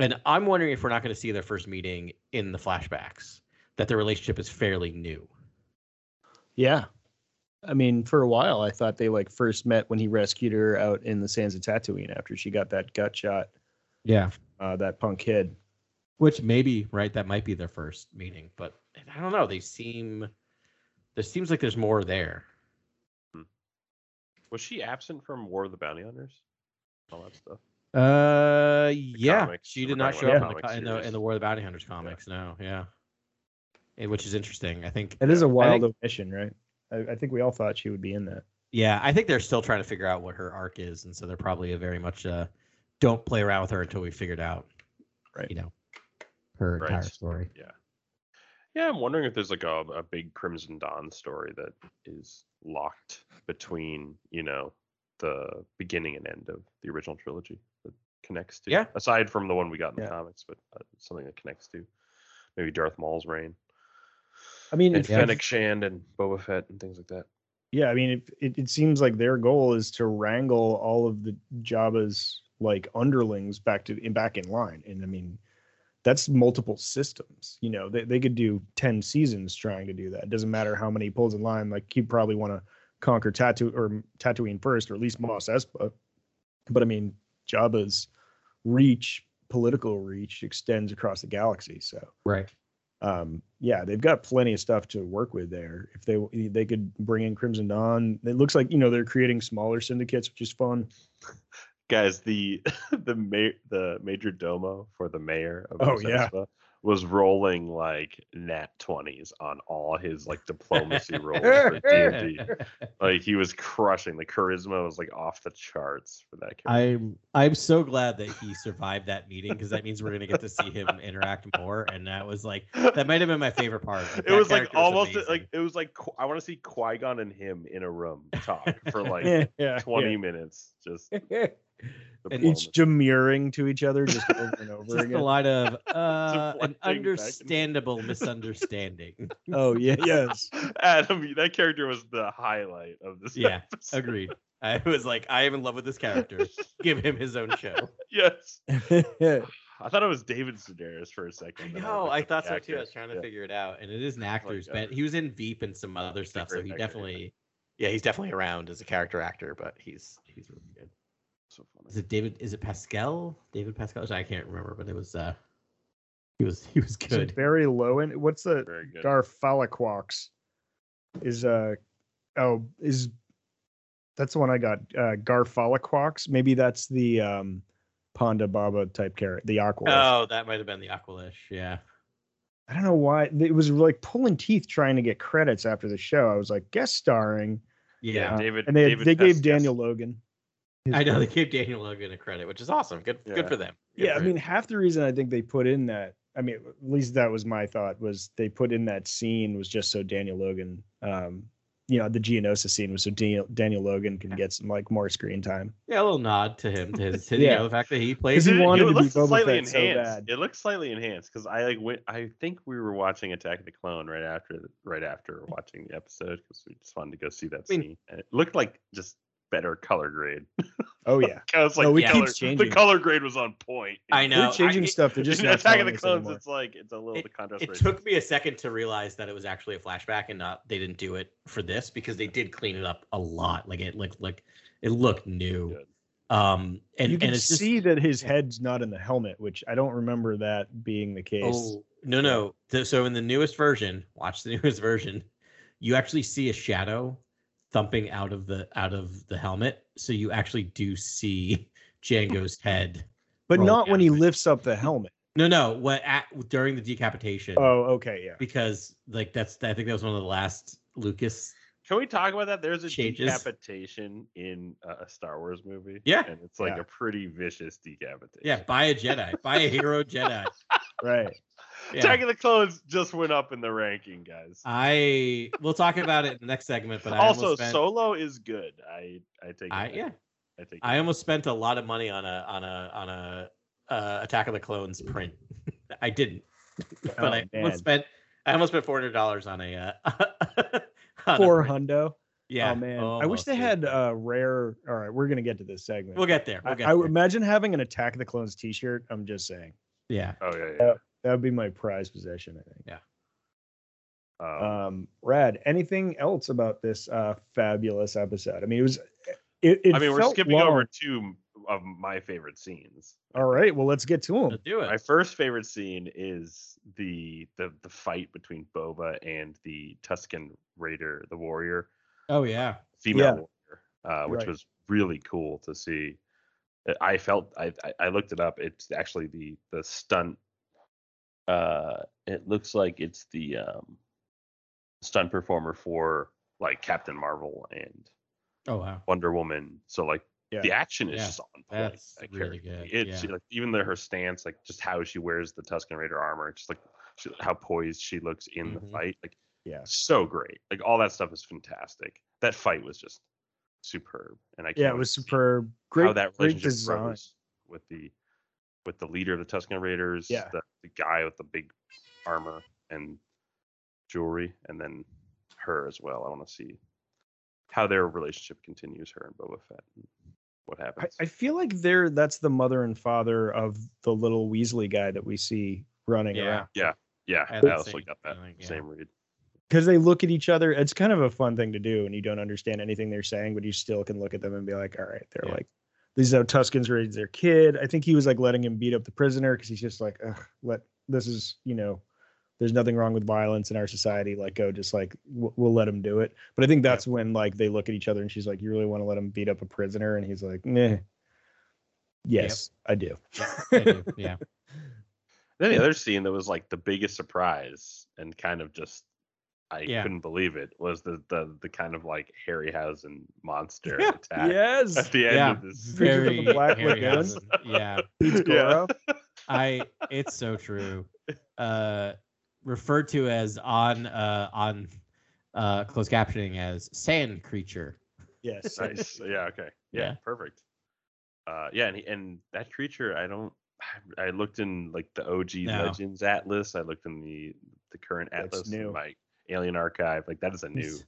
And I'm wondering if we're not going to see their first meeting in the flashbacks, that their relationship is fairly new. Yeah. I mean, for a while, I thought they like first met when he rescued her out in the sands of Tatooine after she got that gut shot, Yeah. uh, that punk kid. Which maybe, right, that might be their first. meeting, but I don't know. They seem there seems like there's more there. Was she absent from War of the Bounty Hunters? All that stuff. Uh, yeah. comics, She did not show up in the, in the in the War of the Bounty Hunters comics. No, yeah, And which is interesting. I think. It is a wild think- omission, right? I, I think we all thought she would be in that. Yeah, I think they're still trying to figure out what her arc is, and so they're probably a very much uh, don't play around with her until we figured out. Right. You know. Her Right. entire story. Yeah. Yeah, I'm wondering if there's like a, a big Crimson Dawn story that is locked between, you know, the beginning and end of the original trilogy that connects to. Yeah. Aside from the one we got in Yeah. the comics, but uh, something that connects to maybe Darth Maul's reign I mean, and Yeah. Fennec Shand and Boba Fett and things like that. yeah, I mean, it, it, it seems like their goal is to wrangle all of the Jabba's like underlings back to in back in line, and I mean, that's multiple systems. You know, they they could do ten seasons trying to do that. It doesn't matter how many pulls in line. Like you probably want to conquer Tatoo or Tatooine first, or at least Mos Espa. But I mean, Jabba's reach, political reach, extends across the galaxy. So Right. um yeah they've got plenty of stuff to work with there if they they could bring in crimson dawn it looks like you know they're creating smaller syndicates which is fun (laughs) Guys, the (laughs) the ma- the major domo for the mayor of Oh, Mos yeah. Espa was rolling like nat 20s on all his like diplomacy rolls for (laughs) D&D. Like he was crushing. The charisma was like off the charts for that character. I'm I'm so glad that he survived that meeting because that means we're gonna get to see him interact more, and that was like that might have been my favorite part. Like, it was like almost amazing. like it was like I want to see Qui Gon and him in a room talk for (laughs) like yeah, yeah, 20 minutes. Just yeah. (laughs) And each diplomacy. demurring to each other just over and (laughs) over just the again line of (laughs) uh, an Deflecting back understandable misunderstanding. (laughs) oh yeah yes Adam, that character was the highlight of this. Yeah, episode. Agreed. I was like, I am in love with this character. Give him his own show. Yes, I thought it was David Sedaris for a second. No, know. looked I thought the so too. I was trying to Yeah. figure it out, and it is an actor who's uh, been. He was in Veep and some other stuff, so he actor, yeah. definitely, yeah, he's definitely around as a character actor, but he's he's really good. So funny. Is it David? Is it Pascal? David Pascal? I can't remember, but it was. uh He was. He was Is it good. Barry Lowen. What's the Very. Garfalaquox? Is uh oh is that's the one I got. Uh Garfalaquox. Maybe that's the um Ponda Baba type character, the Aqua. Oh, that might have been the Aqualish. Yeah. I don't know why it was like pulling teeth trying to get credits after the show. I was like guest starring, Yeah. uh, David- and they David they gave Pescas. Daniel Logan. His I know they gave Daniel Logan a credit, which is awesome. Good. Yeah. Good for them. Good Yeah, I for mean half the reason I think they put in that. I mean, at least that was my thought was they put in that scene was just so Daniel Logan, um, you know, the Geonosis scene was so Daniel Daniel Logan can get some like more screen time. yeah, a little nod to him to his, to, you Yeah. know, the fact that he plays. he It- wanted it to be looks Boba slightly Fett so enhanced. bad. It looks slightly enhanced because I like went. I think we were watching Attack of the Clone right after right after watching the episode because we just wanted to go see that I mean- scene. And it looked like just better color grade. Oh (laughs) yeah, I was like, No, the, it color, the color grade was on point. I know. they're changing I- stuff. They're (laughs) just in not Attack the Clones, anymore. it's like it's a little It, the contrast. it took me a second to realize that it was actually a flashback and not they didn't do it for this because they did clean it up a lot. Like it looked like it looked new. Good. Um and you can and it's just, see that his head's not in the helmet, which I don't remember that being the case. Oh no no. So in the newest version, watch the (laughs) newest version, you actually see a shadow thumping out of the out of the helmet. So you actually do see (laughs) Jango's head. but not when he down. lifts up the helmet. No no. What at during the decapitation? Oh, okay, yeah. because like that's I think that was one of the last Lucas. Can we talk about that? There's a Changes. decapitation in a Star Wars movie. Yeah. and it's like Yeah. a pretty vicious decapitation. Yeah, buy a Jedi, buy a hero Jedi. (laughs) Right. (laughs) Yeah. Attack of the Clones just went up in the ranking, guys. I we'll talk about it in the next segment, but I also, spent, Solo is good. I I take. it I yeah, I take. it I almost spent a lot of money on a on a on a uh, Attack of the Clones print. (laughs) I didn't, (laughs) but Oh, I man. almost spent I almost spent four hundred dollars on a uh, on a Four hundo. Yeah. oh man, I wish they dude. had uh rare. All right, we're gonna get to this segment. We'll get there. We'll I, get I would there. imagine having an Attack of the Clones T-shirt. I'm just saying Yeah. Oh yeah, yeah. that would be my prize possession. I think. Um, Um, Rad. Anything else about this uh fabulous episode? I mean, it was. It, it I mean, we're skipping long. over two of my favorite scenes. All right, well, let's get to them. Let's do My first favorite scene is the the the fight between Boba and the Tusken Raider, the warrior, Oh yeah. female Yeah. warrior, uh, which Right. was really cool to see. Uh, I felt I, I looked it up. It's actually the the stunt. Uh, it looks like it's the um, stunt performer for like Captain Marvel and Oh wow. Wonder Woman. So like Yeah. the action is Yeah, just on point. that's really character. good, It's yeah. like even the, her stance, like just how she wears the Tusken Raider armor, just like she, how poised she looks in the Mhm. fight, like Yeah. so great. Like all that stuff is fantastic. That fight was just superb, and I can't Yeah, it was superb. Great, how that relationship design. grows with the with the leader of the Tusken Raiders, Yeah. the, the guy with the big armor and jewelry, and then her as well. I want to see how their relationship continues, her and Boba Fett, and what I, happens. I feel like they're that's the mother and father of the little Weasley guy that we see running Yeah. around. yeah, I had I also got that feeling, yeah. same read. Because they look at each other. It's kind of a fun thing to do, and you don't understand anything they're saying, but you still can look at them and be like, "All right, they're Yeah. like these are Tuskens raised their kid." I think he was like letting him beat up the prisoner because he's just like, Ugh, "Let this is you know, there's nothing wrong with violence in our society. Like, go just like we'll, we'll let him do it." But I think that's when like they look at each other and she's like, "You really want to let him beat up a prisoner?" And he's like, "Meh." Yes, I do. I do, Yeah. (laughs) Then the other scene that was like the biggest surprise and kind of just I Yeah. couldn't believe it was the the the kind of like Harryhausen (laughs) monster Yeah, attack yes. at the end yeah. of this. Creature with Very the Black Harry Lagoon. Housen, Yeah. (laughs) Yeah. (laughs) I it's so true. Uh referred to as on uh on uh closed captioning as sand creature. Yes. nice. Yeah. Okay. Yeah. Yeah. Perfect. Uh, yeah, and he- and that creature, I don't. (sighs) I looked in like the OG No. Legends Atlas. I looked in the the current That's Atlas, in new. my Alien Archive. Like that is a new It's-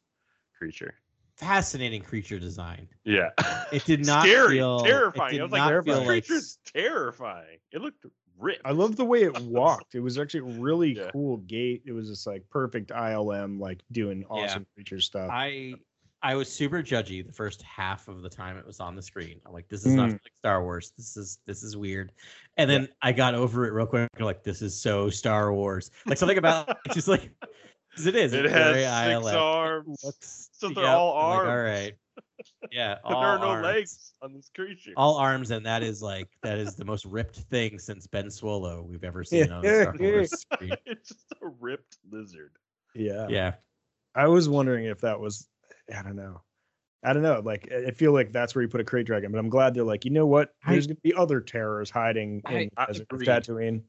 creature. Fascinating creature design. Yeah. It did (laughs) not Scary, feel it terrifying. did I was like, not this feel like creature's terrifying. It looked ripped. I love the way it (laughs) walked. It was actually a really Yeah. cool gait. It was just like perfect ILM, like doing Yeah. awesome creature stuff. I I was super judgy the first half of the time it was on the screen. I'm like, this is not Mm. like Star Wars. This is this is weird. And then I got over it real quick. I'm like, this is so Star Wars. Like something about it's just like 'cause it is. It has six ILF. arms. Looks- (laughs) So they're yep, all I'm like, arms. all right. Yeah. All (laughs) there are no arms. legs on this creature. All arms, and that is like that is the most ripped thing since Ben Swolo we've ever seen on a Star Wars (laughs) screen. it's just a ripped lizard. Yeah. Yeah. I was wondering if that was I don't know. I don't know. Like I I feel like that's where you put a krayt dragon, but I'm glad they're like, you know what? I- There's gonna be other terrors hiding I- in I the desert of agree. Tatooine.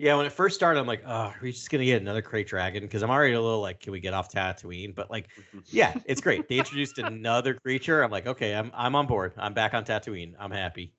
Yeah, when it first started, I'm like, oh, are we just gonna get another krayt dragon? Because I'm already a little like, can we get off Tatooine? But like, yeah, it's great. They introduced (laughs) another creature. I'm like, okay, I'm I'm on board. I'm back on Tatooine. I'm happy.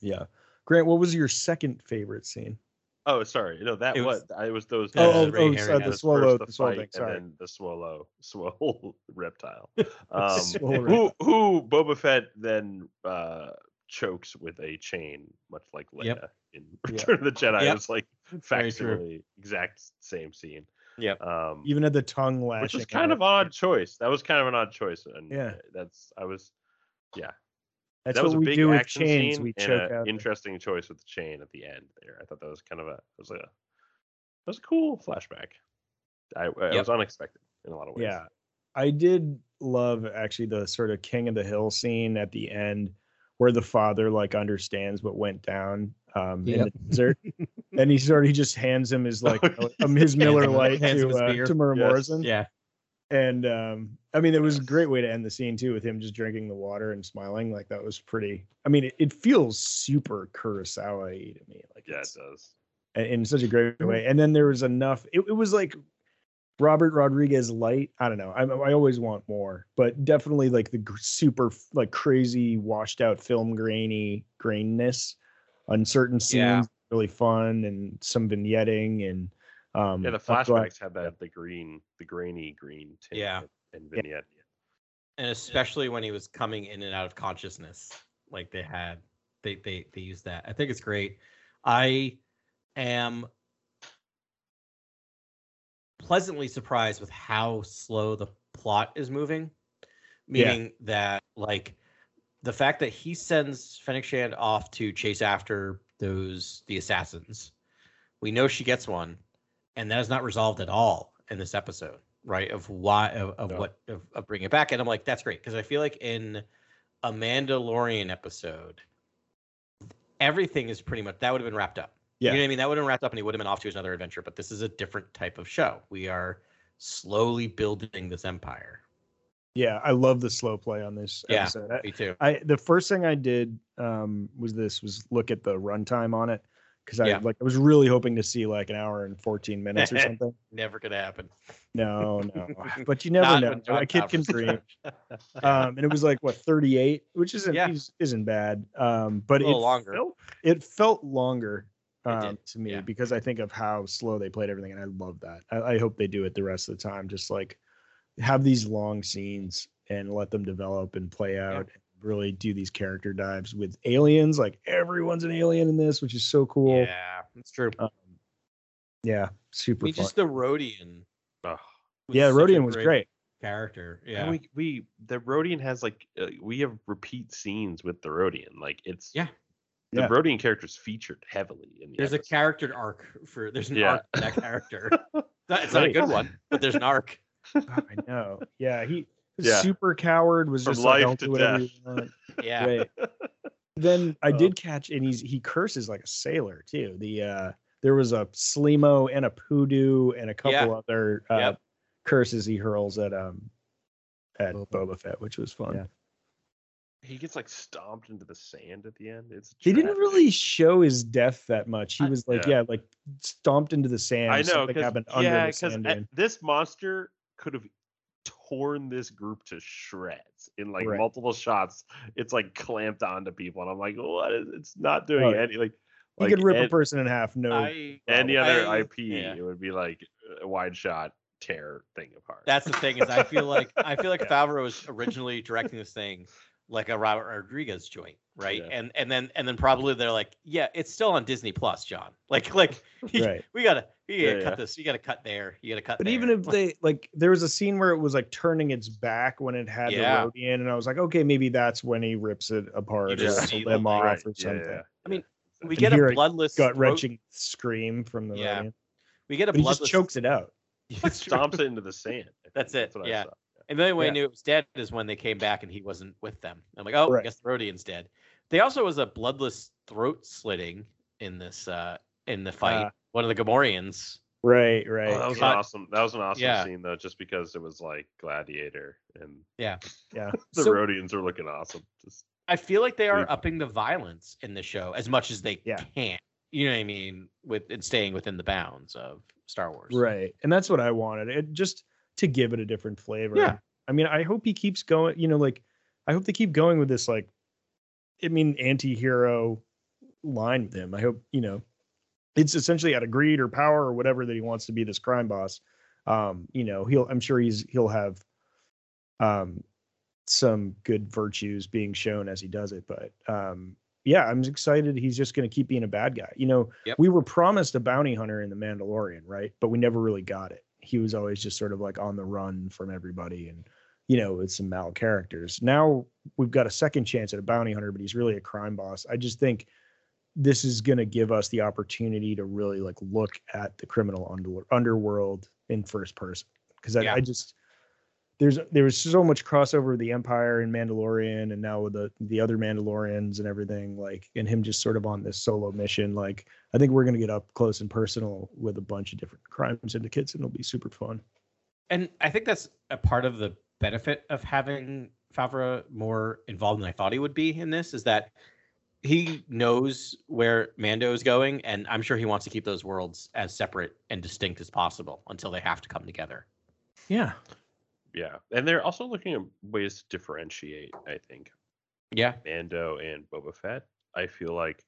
Yeah. Grant, what was your second favorite scene? Oh, sorry. No, that It was, was- I was those. Oh, oh, those oh, three the swallow- the the swallow fight, thing, sorry. and then the swallow, (laughs) swole reptile. (laughs) Um, Swole who who Boba Fett then uh, chokes with a chain, much like Leia Yep. in Yeah. Return of the Jedi. Yep. It's like Very true. Factually exact same scene. Yeah. Um, Even had the tongue lashing. which was kind out. of odd choice. That was kind of an odd choice, and Yeah. uh, that's I was, yeah, That's that was what a we big do with action chains. scene We and choke a out. the- interesting choice with the chain at the end there. I thought that was kind of a it was a that was a cool flashback. I it Yep. was unexpected in a lot of ways. Yeah. I did love actually the sort of King of the Hill scene at the end where the father like understands what went down um in the desert. (laughs) and he sort of he just hands him his like um, his Miller him- Light to uh, to Murray Yes. Morrison. Yeah. And um I mean it was a great way to end the scene too with him just drinking the water and smiling. Like that was pretty I mean it, it feels super Kurosawa to me. Like yeah, it does. in- in such a great way. And then there was enough. It, it was like Robert Rodriguez light. I don't know. I, I always want more, but definitely like the super like crazy washed out film grainy grainness on certain scenes. Yeah. Really fun and some vignetting and um Yeah, the flashbacks have that the green, the grainy green tint Yeah. and vignette. and especially when he was coming in and out of consciousness like they had they they they used that i think it's great i am pleasantly surprised with how slow the plot is moving Yeah. meaning that like the fact that he sends Fennec Shand off to chase after those the assassins. We know she gets one and that is not resolved at all in this episode right? Of why of, of No. what of, of bringing it back. And i'm like that's great because i feel like in a mandalorian episode everything is pretty much that would have been wrapped up. Yeah. you know what i mean? That would have been wrapped up and he would have been off to his another adventure but this is a different type of show. We are slowly building this empire yeah, I love the slow play on this Yeah. episode. I, me too I the first thing I did um was this was look at the runtime on it because I Yeah. like I was really hoping to see like an hour and 14 minutes or (laughs) something. never gonna happen No, no. (laughs) But you never know. A kid can dream. (laughs) Um, and it was like what 38, which isn't Yeah. is- isn't bad. Um, but it longer felt, it felt longer um, to me yeah. because I think of how slow they played everything, and I love that. I, I hope they do it the rest of the time. Just like have these long scenes and let them develop and play out. And really do these character dives with aliens. Like everyone's an alien in this, which is so cool. yeah that's true Um, yeah, I super mean, fun. just the Rodian Ugh. yeah, such Rodian was great. character And yeah we we the Rodian has like uh, we have repeat scenes with the Rodian. Like it's Yeah. The Yeah. Rodian is featured heavily in the There's a character arc for there's an Yeah. arc for that character. (laughs) Not- it's not a good one, but there's an arc. Oh, (laughs) I know. Yeah, he Yeah. super coward was From just like, life "I'll to do whatever death." you want." (laughs) Yeah. Right. Then I Uh, did catch, and he's he curses like a sailor too. The uh there was a Slimo and a Poodoo and a couple Yeah. other uh, Yep. curses he hurls at um at Boba. Boba Fett, which was fun. Yeah. He gets like stomped into the sand at the end. It's he didn't really show his death that much. He was like, Yeah. yeah, like stomped into the sand. I know Something because happened under yeah, the because sand dune. this monster could have torn this group to shreds in like Right. multiple shots. It's like clamped onto people, and I'm like, what? Is, it's not doing yeah. any like. He like could rip a person in half. No, I, any other I- IP, yeah. it would be like a wide shot tear thing apart. That's the thing is I feel like I feel like (laughs) Yeah. Favreau was originally directing this thing like a Robert Rodriguez joint, right? Yeah. And and then and then probably they're like, yeah, it's still on Disney Plus, Jon. Like like (laughs) he- Right. we gotta You Yeah, gotta yeah. cut this. You gotta cut there. You gotta cut. But there. even if they like, there was a scene where it was like turning its back when it had Yeah. the Rodian, and I was like, okay, maybe that's when he rips it apart or just a limb off Right, or something. yeah, I mean, we can get a a bloodless Gut throat- wrenching scream from the Yeah. Rodian. We get a But he just chokes it out. (laughs) It's true. stomps it into the sand. That's it, what I yeah. And the only way Yeah. I knew it was dead is when they came back and he wasn't with them. I'm like, oh, I guess the Rodian's dead. They also was a bloodless throat slitting in this uh in the fight. Ah. One of the Gamorreans. Right, right. Oh, that was an awesome. That was an awesome Yeah. scene though, just because it was like Gladiator and yeah. (laughs) Yeah. the So- Rodians are looking awesome. Just I feel like they are Weird. upping the violence in the show as much as they Yeah. can. You know what I mean? With and staying within the bounds of Star Wars. Right. And that's what I wanted. It just to give it a different flavor. Yeah. I mean, I hope he keeps going, you know, like I hope they keep going with this like I mean anti-hero line with him. I hope, you know, it's essentially out of greed or power or whatever that he wants to be this crime boss. Um, you know, he'll I'm sure he's he'll have um some good virtues being shown as he does it, but um yeah, I'm excited. He's just going to keep being a bad guy. You know, Yep. we were promised a bounty hunter in the Mandalorian, right? But we never really got it. He was always just sort of like on the run from everybody and, you know, with some mal characters. Now we've got a second chance at a bounty hunter, but he's really a crime boss. I just think this is going to give us the opportunity to really like look at the criminal under, underworld in first person. Cause I, Yeah. I just, there's there was so much crossover with the Empire and Mandalorian, and now with the the other Mandalorians and everything, like, and him just sort of on this solo mission. Like, I think we're gonna get up close and personal with a bunch of different crime syndicates, and it'll be super fun. And I think that's a part of the benefit of having Favreau more involved than I thought he would be in this is that he knows where Mando is going, and I'm sure he wants to keep those worlds as separate and distinct as possible until they have to come together. Yeah, yeah, and they're also looking at ways to differentiate. I think Yeah. Mando and Boba Fett. I feel like,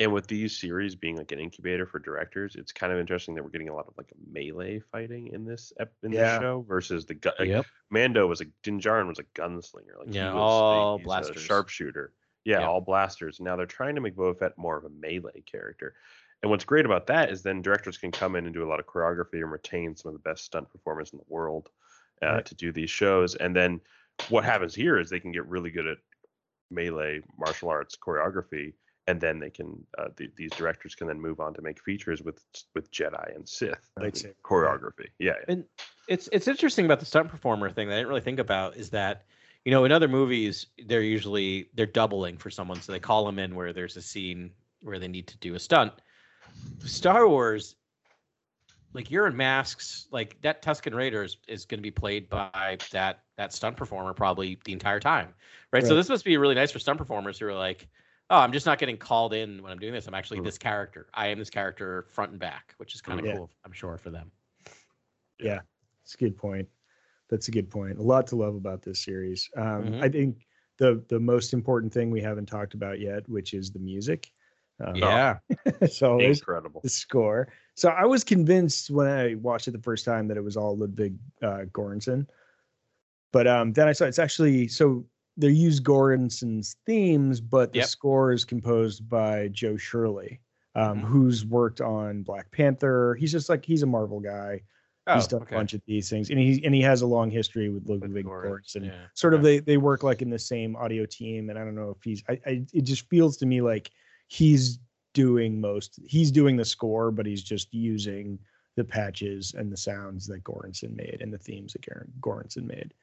and with these series being like an incubator for directors, it's kind of interesting that we're getting a lot of like melee fighting in this ep- in Yeah. this show versus the gu- like, Yep. Mando was a Din Djarin was a gunslinger. Like he Yeah, was a- all he's a blasters. sharpshooter. Yeah, Yeah. all blasters. Now they're trying to make Boba Fett more of a melee character. And what's great about that is then directors can come in and do a lot of choreography and retain some of the best stunt performers in the world uh, Right. to do these shows. And then what happens here is they can get really good at melee martial arts choreography, and then they can uh, th- these directors can then move on to make features with with Jedi and Sith I mean, choreography. Yeah, yeah. And it's it's interesting about the stunt performer thing that I didn't really think about is that you know in other movies they're usually they're doubling for someone so they call them in where there's a scene where they need to do a stunt. Star Wars, like you're in masks, like that Tusken Raider is, is going to be played by that that stunt performer probably the entire time, right? So this must be really nice for stunt performers who are like, oh, I'm just not getting called in when I'm doing this. I'm actually Mhm. this character. I am this character front and back, which is kind of Yeah. cool, I'm sure, for them. Yeah. It's a good point. That's a good point. A lot to love about this series. Um, Mhm. I think the the most important thing we haven't talked about yet, which is the music. Um, Yeah. (laughs) so incredible. the score. So I was convinced when I watched it the first time that it was all Ludwig uh, Göransson, but um, then I saw it's actually so they use Göransson's themes, but the Yep. score is composed by Joe Shirley, um, Mhm. who's worked on Black Panther. He's just like he's a Marvel guy. He's done Oh, okay. a bunch of these things, and he and he has a long history with Ludwig Goran- Göransson. yeah, Sort of they they work like in the same audio team, and I don't know if he's. I, I it just feels to me like he's doing most. He's doing the score, but he's just using the patches and the sounds that Göransson made and the themes that Gor- Göransson made.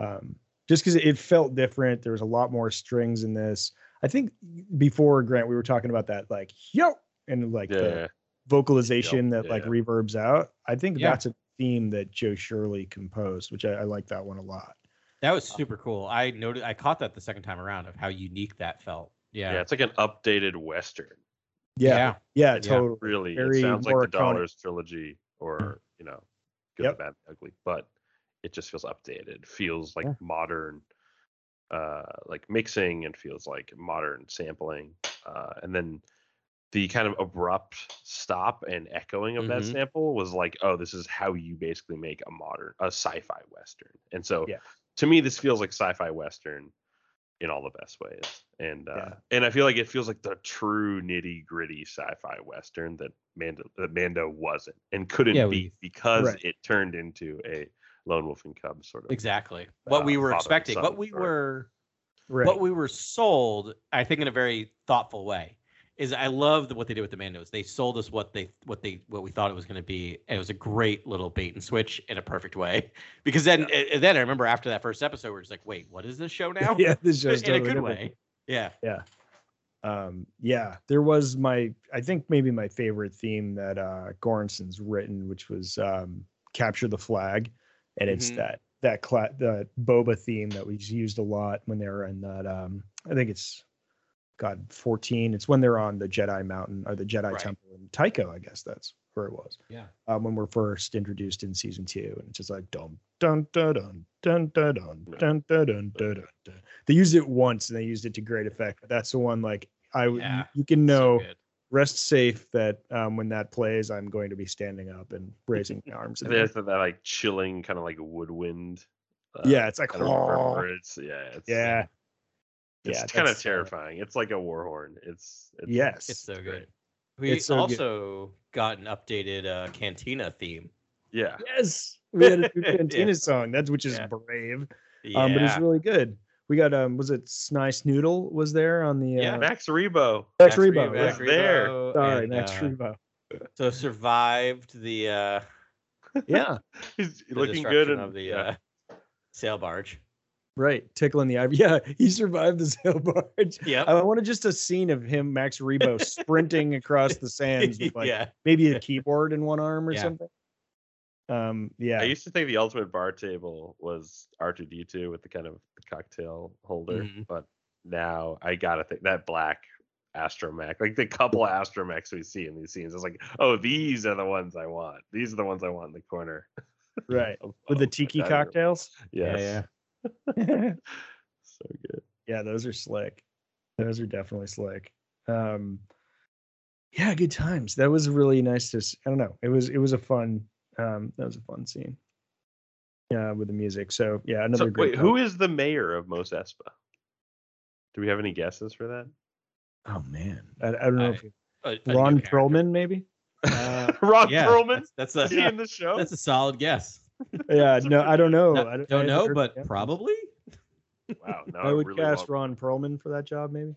Um, just because it felt different. There was a lot more strings in this. I think before Grant, we were talking about that like yo and like the Yeah, vocalization that like yeah. reverbs out. I think Yeah. that's a theme that Joe Shirley composed, which I, I like that one a lot. That was super cool. I noted I caught that the second time around of how unique that felt. yeah, Yeah. it's like an updated western. Yeah, yeah, Yeah. totally. Really, Very it sounds like the Morricone. Dollars trilogy, or you know, Good, Yep. Bad, Ugly, but it just feels updated. Feels like Yeah. modern, uh, like mixing, and feels like modern sampling. Uh, and then the kind of abrupt stop and echoing of that Mhm. sample was like, oh, this is how you basically make a modern, a sci-fi western. And so, Yeah. to me, this feels like sci-fi western. in all the best ways. And uh, Yeah. and I feel like it feels like the true nitty gritty sci-fi western that Mando that Mando wasn't and couldn't Yeah, be we- because Right. it turned into a lone wolf and cub sort of. Exactly. What we uh, were expecting, what we story. were Right. what we were sold, I think in a very thoughtful way. Is I love what they did with the Mandos. They sold us what they what they what we thought it was going to be. And it was a great little bait and switch in a perfect way. (laughs) Because then and then I remember after that first episode, we're just like, wait, what is this show now? (laughs) yeah, this (laughs) in show's a good different. way. Yeah. Yeah, um yeah there was my i think maybe my favorite theme that uh Göransson's written which was um capture the flag and it's Mhm. that that cla- the boba theme that we used a lot when they were in that um i think it's god 14 it's when they're on the jedi mountain or the jedi Right. temple in Tython i guess that's where it was Yeah. um, when we're first introduced in season two, and it's just like dun dun dun dun dun dun dun dun dun dun dun dun. dun. They used it once, and they used it to great effect. But that's the one like I w- Yeah, you can So know good. rest safe that um, when that plays, I'm going to be standing up and raising my arms. There's that, that like chilling kind of like woodwind. uh, yeah, it's like "Oh." reverberance. Yeah, it's, yeah, it's yeah, kind of that's, uh, terrifying. It's like a war horn. It's, it's yes, It's so great. good. We It's so good. also got an updated uh, Cantina theme. Yeah, yes. We had a new (laughs) Yeah. Cantina song. That's which is Yeah. brave, Yeah. um, but it's really good. We got um, was it Sy Snootles was there on the Yeah, uh, Max Rebo. Max Max Rebo, Rebo, yeah. Max there. Rebo, Sorry, and, Max uh, Rebo. So survived the uh Yeah, (laughs) He's the looking good destruction and of the yeah. uh, sail barge. Right. Tickling the ivy. (laughs) Yeah, he survived the sail barge. Yeah, I wanted just a scene of him, Max Rebo, sprinting (laughs) across the sands with like yeah. maybe a (laughs) keyboard in one arm or Yeah. something. Um, yeah, I used to think the ultimate bar table was R2D2 with the kind of the cocktail holder, Mhm. but now I gotta think that black astromech, like the couple astromechs we see in these scenes, is like, oh, these are the ones I want. These are the ones I want in the corner. right of- with the tiki cocktails. Yes. yeah, (laughs) So good. Yeah, those are slick. Those are definitely slick. Um, yeah, good times. That was really nice to. I don't know. It was it was a fun. Um, that was a fun scene. Yeah, with the music. So yeah, another So, great. wait, time. who is the mayor of Mos Espa? Do we have any guesses for that? Oh man, I, I don't know I- if you- A- a Ron character. Perlman maybe. Uh, (laughs) Ron yeah, Perlman? That's, Is that's he in the show? that's a solid guess. Yeah, (laughs) no, I don't know. No- I don't, don't haven't know, but yeah. probably. wow. Now I would really cast want- Ron Perlman for that job, maybe.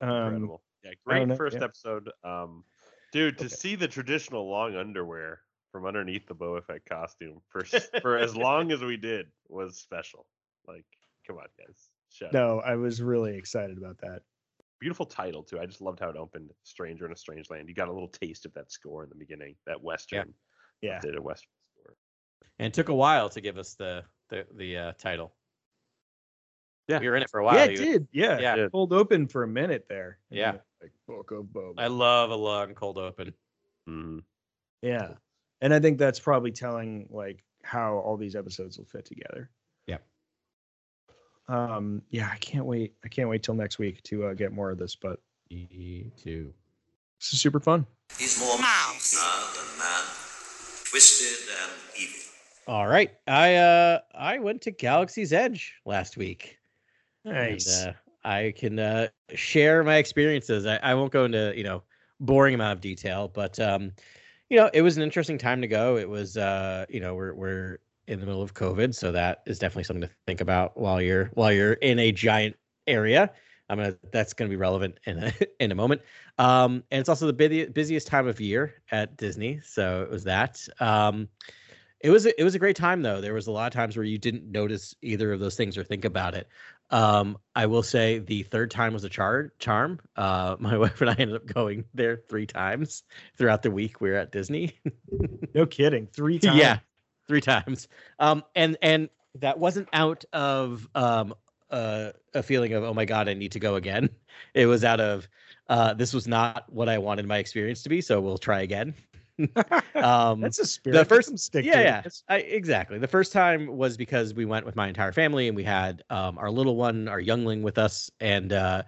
Um, Incredible. Yeah, great first yeah. episode. Um, dude, to Okay. see the traditional long underwear from underneath the Boba Fett costume for (laughs) for as long as we did was special. Like, come on, guys. Shout out. no, I was really excited about that. Beautiful title too. I just loved how it opened. Stranger in a Strange Land. You got a little taste of that score in the beginning. That western. Yeah, Did a western score. And it took a while to give us the the the uh, title. Yeah. we were in it for a while. yeah, it You- did. Yeah, Yeah. it pulled open for a minute there. and Yeah. like Book of Boba. I love a long cold open. Mhm. yeah, and I think that's probably telling like how all these episodes will fit together. Yep. Um. Yeah, I can't wait. I can't wait till next week to uh, get more of this. But E two. this is super fun. He's more mouse than man, twisted and evil. All right, I uh I went to Galaxy's Edge last week. Nice. And, uh, I can uh, share my experiences. I, I won't go into you know boring amount of detail, but um, you know it was an interesting time to go. It was uh, you know we're we're in the middle of COVID, so that is definitely something to think about while you're while you're in a giant area. I'm gonna that's gonna be relevant in a (laughs) in a moment. Um, and it's also the busy, busiest time of year at Disney, so it was that. Um, it was a, it was a great time though. There was a lot of times where you didn't notice either of those things or think about it. Um, I will say the third time was a char- charm. Uh, (laughs) my wife and I ended up going there three times throughout the week we were at Disney. (laughs) no kidding. Three times. yeah, three (laughs) times. Um, and and that wasn't out of um uh, a feeling of oh my god I need to go again. (laughs) It was out of uh, this was not what I wanted my experience to be, so we'll try again. (laughs) um, That's a spirit. the first- stick yeah, yeah, I, exactly. The first time was because we went with my entire family and we had um, our little one, our youngling, with us, and uh,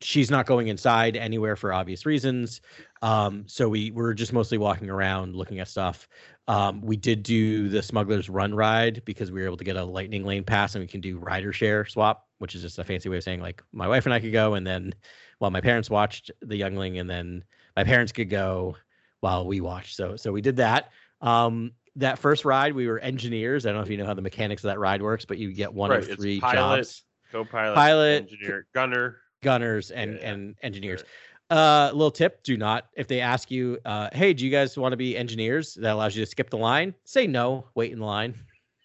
she's not going inside anywhere for obvious reasons. Um, so we were just mostly walking around, looking at stuff. Um, we did do the Smuggler's Run ride because we were able to get a Lightning Lane pass, and we can do rider share swap, which is just a fancy way of saying like my wife and I could go, and then while my parents watched the Youngling, and then my parents could go while we watched. So so we did that. Um, that first ride, we were engineers. I don't know if you know how the mechanics of that ride works, but you get one Right, of it's three pilot, jobs: Co-pilot, Pilot, engineer, gunner. gunners and Yeah, yeah. and engineers. Sure. Uh, little tip: Do not if they ask you, uh, "Hey, do you guys want to be engineers?" That allows you to skip the line. Say no. Wait in the line.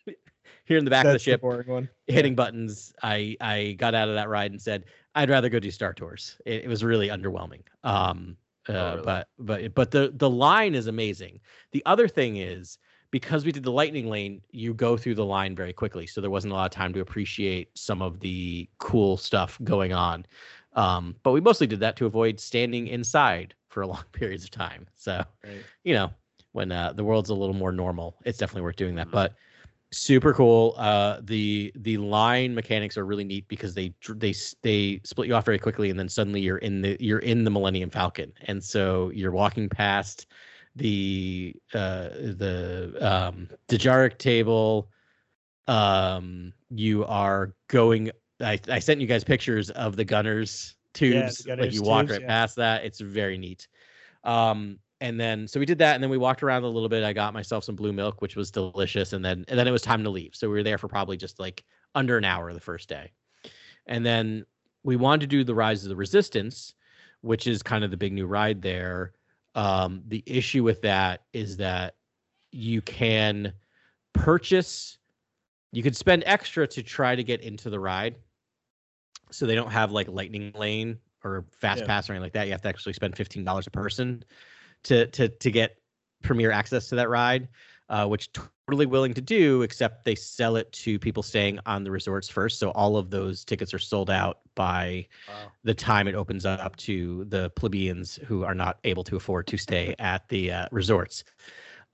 (laughs) Here in the back of the ship, boring one. hitting buttons. I I got out of that ride and said I'd rather go do Star Tours. It, it was really underwhelming. Um, uh, Oh, really? but but but the the line is amazing. The other thing is because we did the lightning lane, you go through the line very quickly, so there wasn't a lot of time to appreciate some of the cool stuff going on. Um, but we mostly did that to avoid standing inside for (laughs) long periods of time. So Right. you know when uh, the world's a little more normal, it's definitely worth doing that. Mhm. But super cool. Uh, the the line mechanics are really neat because they they they split you off very quickly, and then suddenly you're in the you're in the Millennium Falcon, and so you're walking past the uh the um Dejarik table. Um, you are going. I I sent you guys pictures of the gunners tubes. like gunners you walk tubes, right yeah. past that. It's very neat. Um, and then so we did that, and then we walked around a little bit. I got myself some blue milk, which was delicious, and then and then it was time to leave. So we were there for probably just like under an hour the first day, and then we wanted to do the Rise of the Resistance, which is kind of the big new ride there. Um, the issue with that is that you can purchase, you could spend extra to try to get into the ride. So they don't have like lightning lane or fast Yeah. pass or anything like that. You have to actually spend fifteen dollars a person to to to get premier access to that ride, uh, which totally willing to do, except they sell it to people staying on the resorts first. So all of those tickets are sold out by Wow. the time it opens up to the plebeians who are not able to afford to stay (laughs) at the uh, resorts.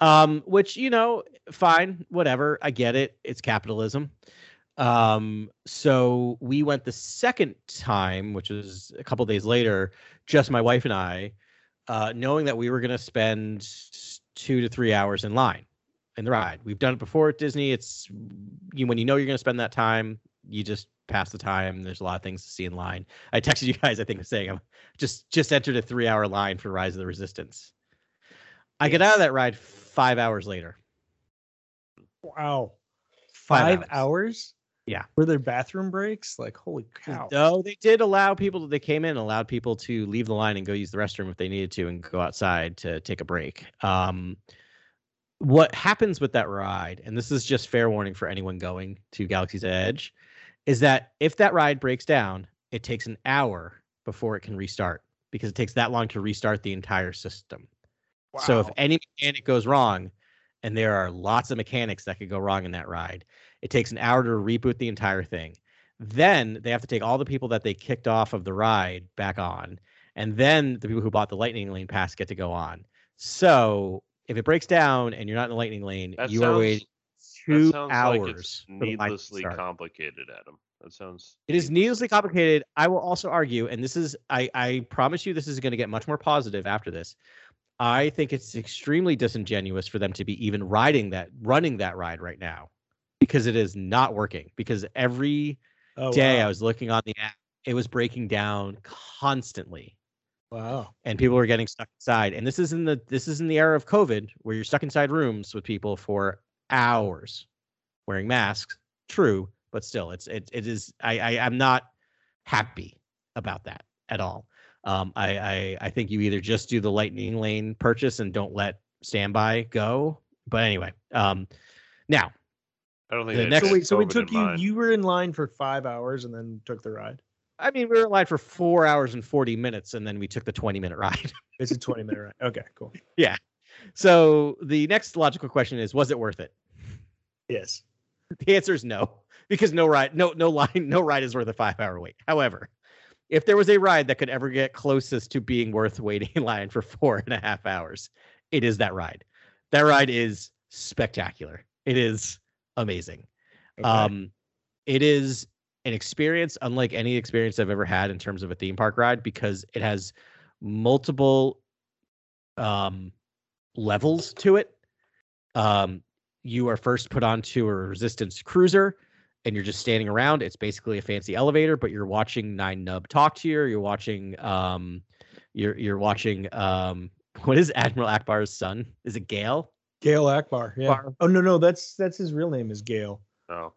Um, which you know, fine, whatever. I get it. It's capitalism. Um, so we went the second time, which was a couple days later, just my wife and I, uh, knowing that we were going to spend two to three hours in line in the ride. We've done it before at Disney. It's you when you know you're going to spend that time, you just pass the time. There's a lot of things to see in line. I texted (laughs) you guys, I think, saying I'm just just entered a three hour line for Rise of the Resistance. I get out of that ride five hours later. Wow. Five Five, hours. Yeah. Were there bathroom breaks? Like, holy cow. No, they did allow people. to, They came in, and allowed people to leave the line and go use the restroom if they needed to, and go outside to take a break. Um, what happens with that ride, and this is just fair warning for anyone going to Galaxy's Edge, is that if that ride breaks down, it takes an hour before it can restart because it takes that long to restart the entire system. Wow. So if any mechanic goes wrong, and there are lots of mechanics that could go wrong in that ride, it takes an hour to reboot the entire thing. Then they have to take all the people that they kicked off of the ride back on, and then the people who bought the lightning lane pass get to go on. So if it breaks down and you're not in the lightning lane, That you are sounds- waiting That two hours. like it's for the line to needlessly complicated, Adam. That sounds. It is needlessly complicated. I will also argue, and this is I, I promise you this is going to get much more positive after this. I think it's extremely disingenuous for them to be even riding that running that ride right now because it is not working. Because every Oh, day I was looking on the app, it was breaking down constantly. Wow. And people were getting stuck inside. And this is in the this is in the era of COVID where you're stuck inside rooms with people for hours wearing masks. True, but still it's it it is I, I I'm not happy about that at all. Um, I, I I think you either just do the lightning lane purchase and don't let standby go. But anyway, um, now I don't think The next- So had wait, so it took you, mind. you were in line for five hours and then took the ride. I mean we were in line for four hours and forty minutes, and then we took the twenty minute ride. (laughs) It's a 20 minute ride. Okay, cool. Yeah. So the next logical question is, was it worth it? Yes. The answer is no, because no ride, no no line, no ride is worth a five hour wait. However, if there was a ride that could ever get closest to being worth waiting in line for four and a half hours, it is that ride. That ride is spectacular. It is amazing. Okay. Um, it is an experience unlike any experience I've ever had in terms of a theme park ride because it has multiple um, levels to it. Um, you are first put onto a resistance cruiser and you're just standing around. It's basically a fancy elevator, but you're watching Nien Nunb talk to you. You're watching um, you're you're watching um, (laughs) what is Admiral Ackbar's son? Is it Gale? Gail Ackbar. Yeah. Ackbar. Oh no, no, that's that's his real name is Gail. Oh,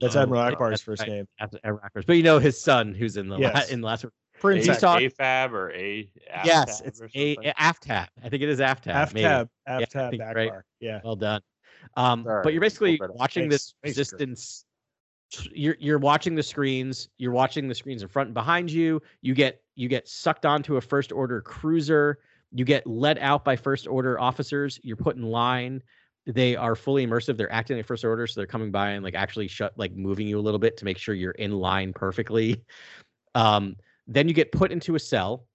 That's Oh, Admiral right, Ackbar's that's first right. name. After Admiral Ackbar's, but you know his son, who's in the la- in the last. Prince He's a, talk- AFAB or A. yes, it's a, something? AFTAB. I think it is AFTAB. maybe. Aftab. Yeah, I Aftab Ackbar. right? Yeah. Well done. Um, Sorry, but you're basically watching Thanks. this Thanks, resistance. You're you're watching the screens. You're watching the screens in front and behind you. You get you get sucked onto a first order cruiser. You get let out by first order officers. You're put in line. They are fully immersive. They're acting like first order, so they're coming by and like actually shut like moving you a little bit to make sure you're in line perfectly. (laughs) Um, then you get put into a cell,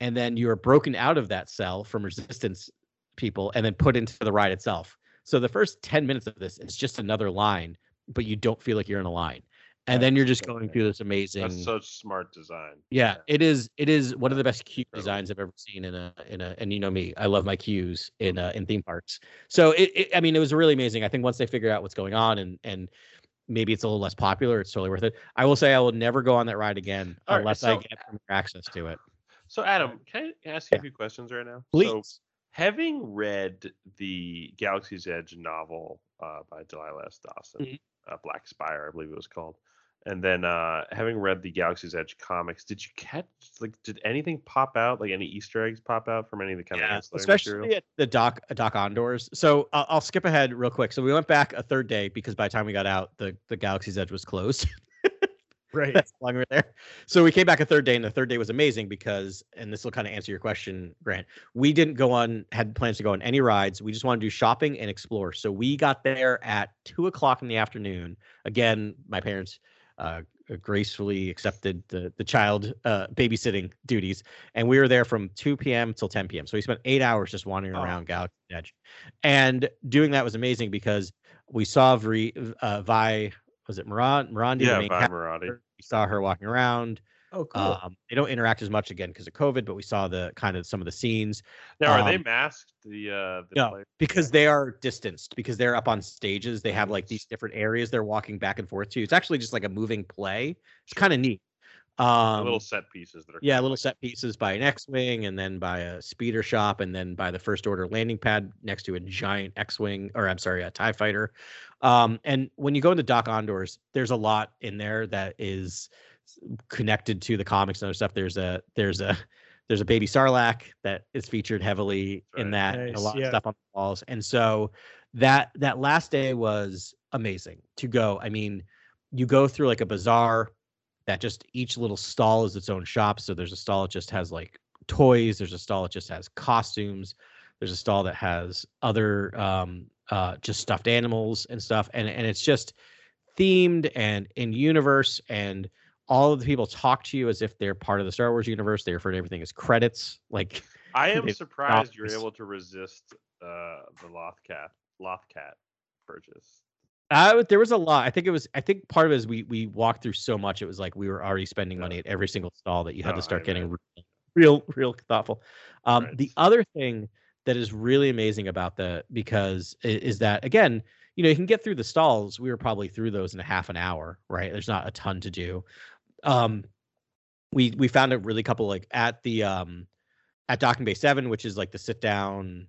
and then you are broken out of that cell from resistance people, and then put into the ride itself. So the first 10 minutes of this is just another line, but you don't feel like you're in a line. And then you're just going through this amazing That's such smart design. yeah, it is it is one of the best queue designs I've ever seen in a in a and you know me, I love my queues in uh in theme parks. So it, it I mean it was really amazing. I think once they figure out what's going on and and maybe it's a little less popular, it's totally worth it. I will say I will never go on that ride again All right, unless I so- get access to it. So, Adam, can I ask you Yeah. a few questions right now? Please. So, having read the Galaxy's Edge novel uh, by Delilah S. Dawson, Mhm. uh, Black Spire, I believe it was called, and then uh, having read the Galaxy's Edge comics, did you catch like did anything pop out? Like any Easter eggs pop out from any of the kind of ancillary especially material? at the Doc Dok-Ondar's. So uh, I'll skip ahead real quick. So we went back a third day because by the time we got out, the the Galaxy's Edge was closed. (laughs) Right. That's how long we were there. So we came back a third day, and the third day was amazing because, and this will kind of answer your question, Grant. We didn't go on, had plans to go on any rides. We just wanted to do shopping and explore. So we got there at two o'clock in the afternoon. Again, my parents uh, gracefully accepted the the child uh, babysitting duties, and we were there from two p.m. till ten p.m. So we spent eight hours just wandering Oh. around Galaxy Edge, and doing that was amazing because we saw Vri, uh, Vi. Was it Miran? Mirandi, yeah, cat- Maradi. we saw her walking around. Oh, cool. Um, they don't interact as much again because of COVID, but we saw the kind of some of the scenes Now, are they um, masked? The uh, the no, players? because they are distanced because they're up on stages. They have like these different areas they're walking back and forth to. It's actually just like a moving play. It's kind of neat. Um, little set pieces that are yeah, little like- set pieces by an X-wing, and then by a speeder shop, and then by the first order landing pad next to a giant X-wing, or I'm sorry, a Tie fighter. Um, and when you go into Dok-Ondar's, there's a lot in there that is connected to the comics and other stuff. There's a there's a there's a baby Sarlacc that is featured heavily in Right. that, and a lot yeah. of stuff on the walls. And so that that last day was amazing to go. I mean, you go through like a bazaar that just each little stall is its own shop. So there's a stall that just has like toys. There's a stall that just has costumes. There's a stall that has other um, uh, just stuffed animals and stuff. And and it's just themed and in universe. And all of the people talk to you as if they're part of the Star Wars universe. They refer to everything as credits. Like I (laughs) am surprised you're (laughs) able to resist uh, the Lothcat Lothcat purchase. Would- there was a lot. I think it was. I think part of it is we we walked through so much. It was like we were already spending money at every single stall that you had to start I getting real, real, real thoughtful. Um, Right. The other thing that is really amazing about the because is that again, you know, you can get through the stalls. We were probably through those in a half an hour. Right? There's not a ton to do. Um, we we found a really couple like at the um at Docking Bay Seven, which is like the sit down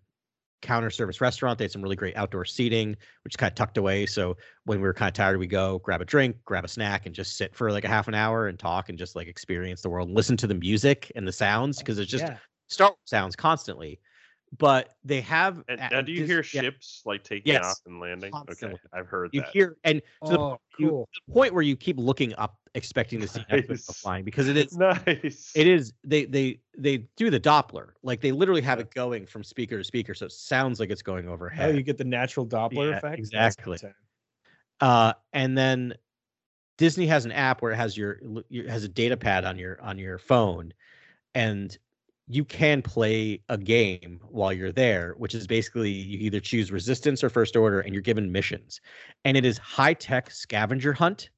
counter service restaurant. They had some really great outdoor seating, which is kind of tucked away. So when we were kind of tired, we go grab a drink, grab a snack, and just sit for like a half an hour and talk and just like experience the world, listen to the music and the sounds because it's just yeah. Star Wars sounds constantly. But they have. And now, do you this- hear yeah, ships like taking Yes, off and landing? constantly. Okay, I've heard You that. hear and to the, Oh, you- to the point where you keep looking up, expecting to see (laughs) X-Wing Nice. flying because it is nice. it is they they they do the Doppler like they literally have it going from speaker to speaker, so it sounds like it's going overhead. Oh, you get the natural Doppler Yeah, effect. Exactly. uh and then disney has an app where it has your, your has a data pad on your on your phone and you can play a game while you're there, which is basically you either choose resistance or first order and you're given missions. And it is high tech scavenger hunt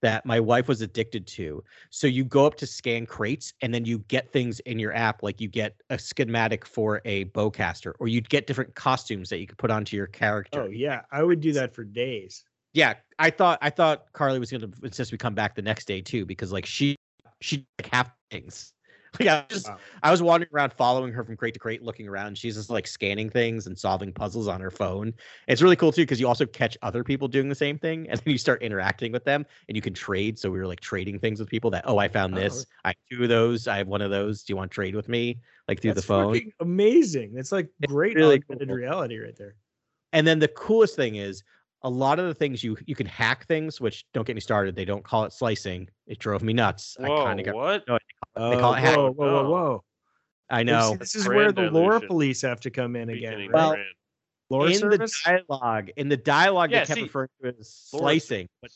that my wife was addicted to. So you go up to scan crates and then you get things in your app, like you get a schematic for a bowcaster, or you'd get different costumes that you could put onto your character. Oh yeah, I would do that for days. Yeah, I thought I thought Carly was gonna insist we come back the next day too, because like she she like half things. Like I was just Wow. I was wandering around following her from crate to crate, looking around. She's just like scanning things and solving puzzles on her phone. It's really cool too because you also catch other people doing the same thing, and then you start interacting with them, and you can trade. So we were like trading things with people that oh I found Oh. this, I have two of those, I have one of those. Do you want to trade with me? Like through That's the phone. amazing. It's like It's great really augmented cool. reality right there. And then the coolest thing is a lot of the things you you can hack things, which don't get me started. They don't call it slicing. It drove me nuts. I Whoa, kind of got. what? No, They call it Oh, hack- Whoa, whoa, whoa, no. whoa! I know. This is where the lore police have to come in again. Beginning Right? Well, lore in service. the dialogue, in the dialogue, Yeah, they kept see, referring to it as slicing. But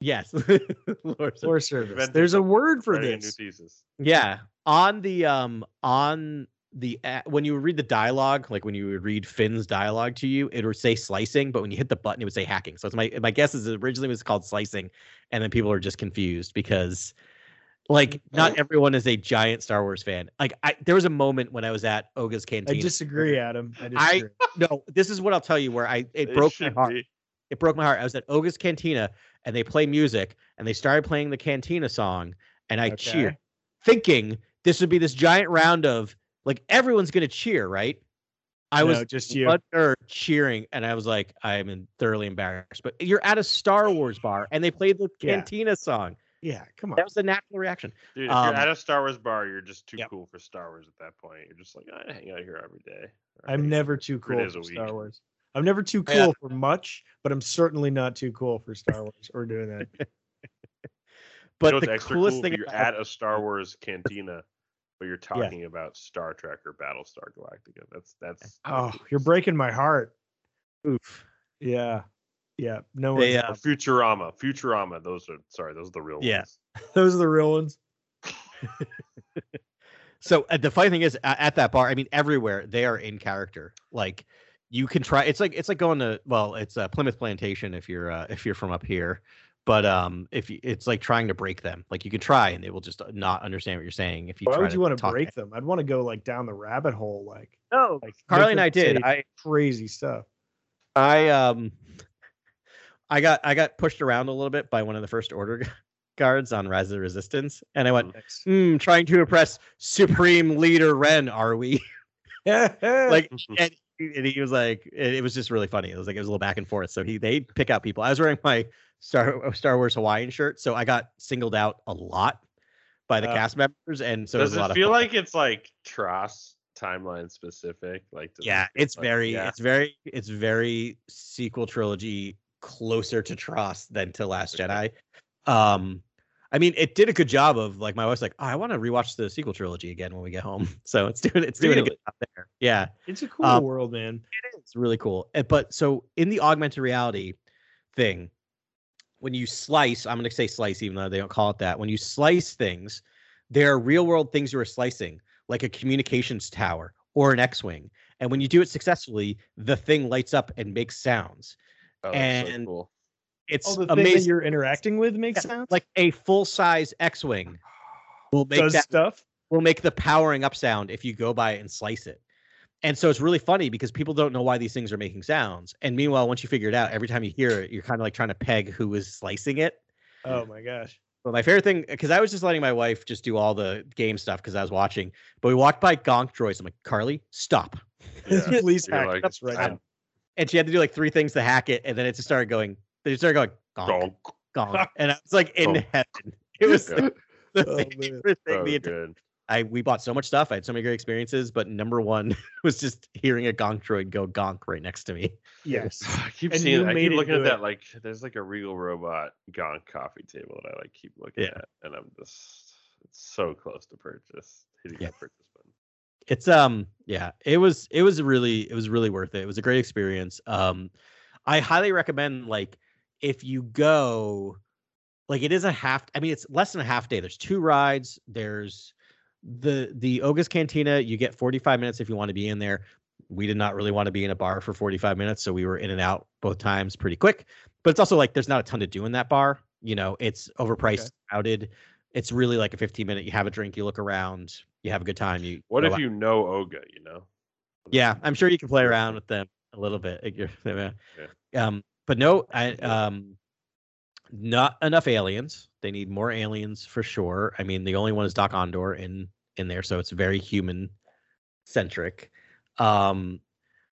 yes, (laughs) Lore service. lore service. Invented There's a word for Writing new this. Yeah, on the um on the when you read the dialogue, like when you would read Finn's dialogue to you, it would say slicing, but when you hit the button, it would say hacking. So it's my my guess is it originally was called slicing, and then people are just confused because like not everyone is a giant Star Wars fan. Like I there was a moment when I was at Oga's cantina I disagree, Adam. I I- (laughs) no, this is what I'll tell you where I it It broke my heart. be. it broke my heart. I was at Oga's Cantina and they play music and they started playing the Cantina song and I Okay. cheered, thinking this would be this giant round of like everyone's gonna cheer, right? I was just you. one nerd cheering and I was like, I'm in- thoroughly embarrassed. But you're at a Star Wars bar and they played the Yeah. Cantina song. Yeah, come on. That was the natural reaction. Dude, if Um, you're at a Star Wars bar, you're just too Yep. cool for Star Wars at that point. You're just like, I hang out here every day. or I'm never too cool for Star. Wars. I'm never too cool Yeah. for much, but I'm certainly not too cool for Star Wars or doing that. (laughs) But you know the extra coolest cool? thing You're about- at a Star Wars cantina, but you're talking about Star Trek or Battlestar Galactica. That's that's Oh, (laughs) you're breaking my heart. oof. Yeah. Yeah. No They, one's uh, Futurama. Futurama. Those are sorry. Those are the real Yeah. ones. (laughs) those are the real ones. (laughs) So uh, the funny thing is, a- at that bar, I mean, everywhere they are in character. Like you can try. It's like it's like going to well, it's uh, Plymouth Plantation if you're uh, if you're from up here. But um, if you, it's like trying to break them, like you can try and they will just not understand what you're saying. If you Why try would you want to talk break them? I'd want to go like down the rabbit hole, like No, like Carly and I did. I crazy stuff. I um, I got I got pushed around a little bit by one of the first order (laughs) guards on Rise of the Resistance, and I went, Nice. hmm, trying to impress Supreme Leader Ren, are we? (laughs) (laughs) like and, and he was like it, it was just really funny it was like it was a little back and forth so he they pick out people i was wearing my star star wars hawaiian shirt so i got singled out a lot by the Uh, cast members and so Does it was a lot it feel like it's like TROS timeline specific? Like it yeah it's like- very yeah. it's very it's very sequel trilogy closer to TROS than to last jedi um I mean, it did a good job of like my wife's like, oh, I want to rewatch the sequel trilogy again when we get home. (laughs) So it's doing it's doing a good job there. Yeah. It's a cool Um, world, man. It's really cool. Uh, But so in the augmented reality thing, when you slice, I'm going to say slice, even though they don't call it that. When you slice things, there are real world things you are slicing, like a communications tower or an X Wing. And when you do it successfully, the thing lights up and makes sounds. Oh, that's so and cool. It's Oh, the thing that amazing. you're interacting with makes Yeah, sense. Like a full size X Wing will make does that stuff. will make the powering up sound if you go by it and slice it. And so it's really funny because people don't know why these things are making sounds. And meanwhile, once you figure it out, every time you hear it, you're kind of like trying to peg who is slicing it. Oh my gosh. But my favorite thing, because I was just letting my wife just do all the game stuff because I was watching. But we walked by Gonk Droids. I'm like, Carly, stop. Yeah. Please You're hack like, this right I'm- now. And she had to do like three things to hack it. And then it just started going, they just started going, Gonk, Gonk. Gonk. And I (laughs) was like in Gonk. heaven. It was Yeah. (laughs) the Oh, man. favorite thing So the entire good. I we bought so much stuff. I had so many great experiences, but number one (laughs) was just hearing a gonk droid go gonk right next to me. Yes. (laughs) I keep And seeing. I made keep looking at it. that. Like, there's like a Regal Robot Gonk coffee table that I like keep looking Yeah. at, and I'm just it's so close to purchase. Hitting Yeah. that purchase button. It's um yeah, it was it was really it was really worth it. It was a great experience. Um I highly recommend like if you go like it is a half I mean it's less than a half day. There's two rides, there's the the Oga's Cantina, you get 45 minutes if you want to be in there. We did not really want to be in a bar for 45 minutes, so we were in and out both times pretty quick. But it's also like there's not a ton to do in that bar. You know, it's overpriced, crowded. It's really like a 15 minute. You have a drink, you look around, you have a good time. You What if out. you know Oga? You know. Yeah, I'm sure you can play around with them a little bit. You're- (laughs) Um, but no, I um, not enough aliens. They need more aliens for sure. I mean, the only one is Dok-Ondar in in there, so it's very human centric. Um,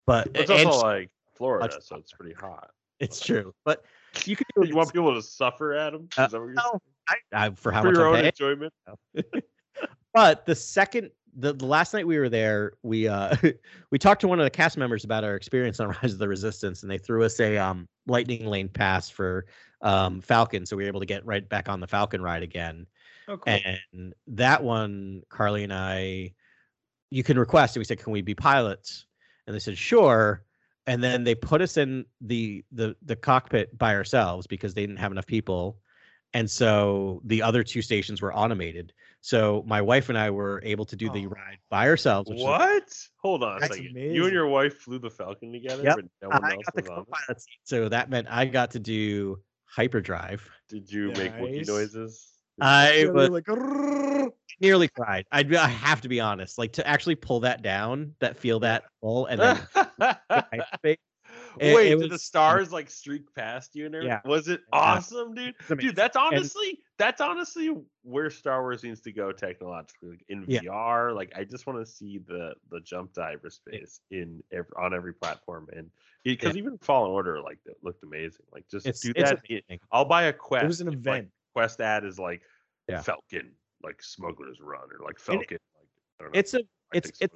but It's also like Florida, so it's pretty hot. it's true. But you could (laughs) You want people to suffer, Adam? Uh, that what you're no. I, I, for how For much your own enjoyment. (laughs) But the second the, the last night we were there, we uh (laughs) we talked to one of the cast members about our experience on Rise of the Resistance, and they threw us a um lightning lane pass for um Falcon, so we were able to get right back on the Falcon ride again. Oh, cool. And that one, Carly and I, you can request. And we said, "Can we be pilots?" And they said, "Sure." And then they put us in the the the cockpit by ourselves because they didn't have enough people, and so the other two stations were automated. So my wife and I were able to do the Oh. ride by ourselves. What? Hold on a second. You and your wife flew the Falcon together, Yep. but no one I else got the co-pilot seat, so that meant I got to do hyperdrive. Did you make Wookiee noises? I was like, nearly cried. I'd, I have to be honest, like to actually pull that down, that feel that (laughs) full, and then (laughs) It- Wait, it did the stars like streak past you and everything? Yeah. Was it awesome, dude? Dude, that's honestly that's honestly where Star Wars needs to go technologically. Like in Yeah. VR, like I just want to see the the jump diver space in every, on every platform, and because even Fallen Order like that looked amazing. Like just It's do that. I'll buy a quest. It was an if, like, event. quest ad is like Yeah. Falcon, like Smuggler's Run, or like And Falcon. like, I don't know, It's a it's it's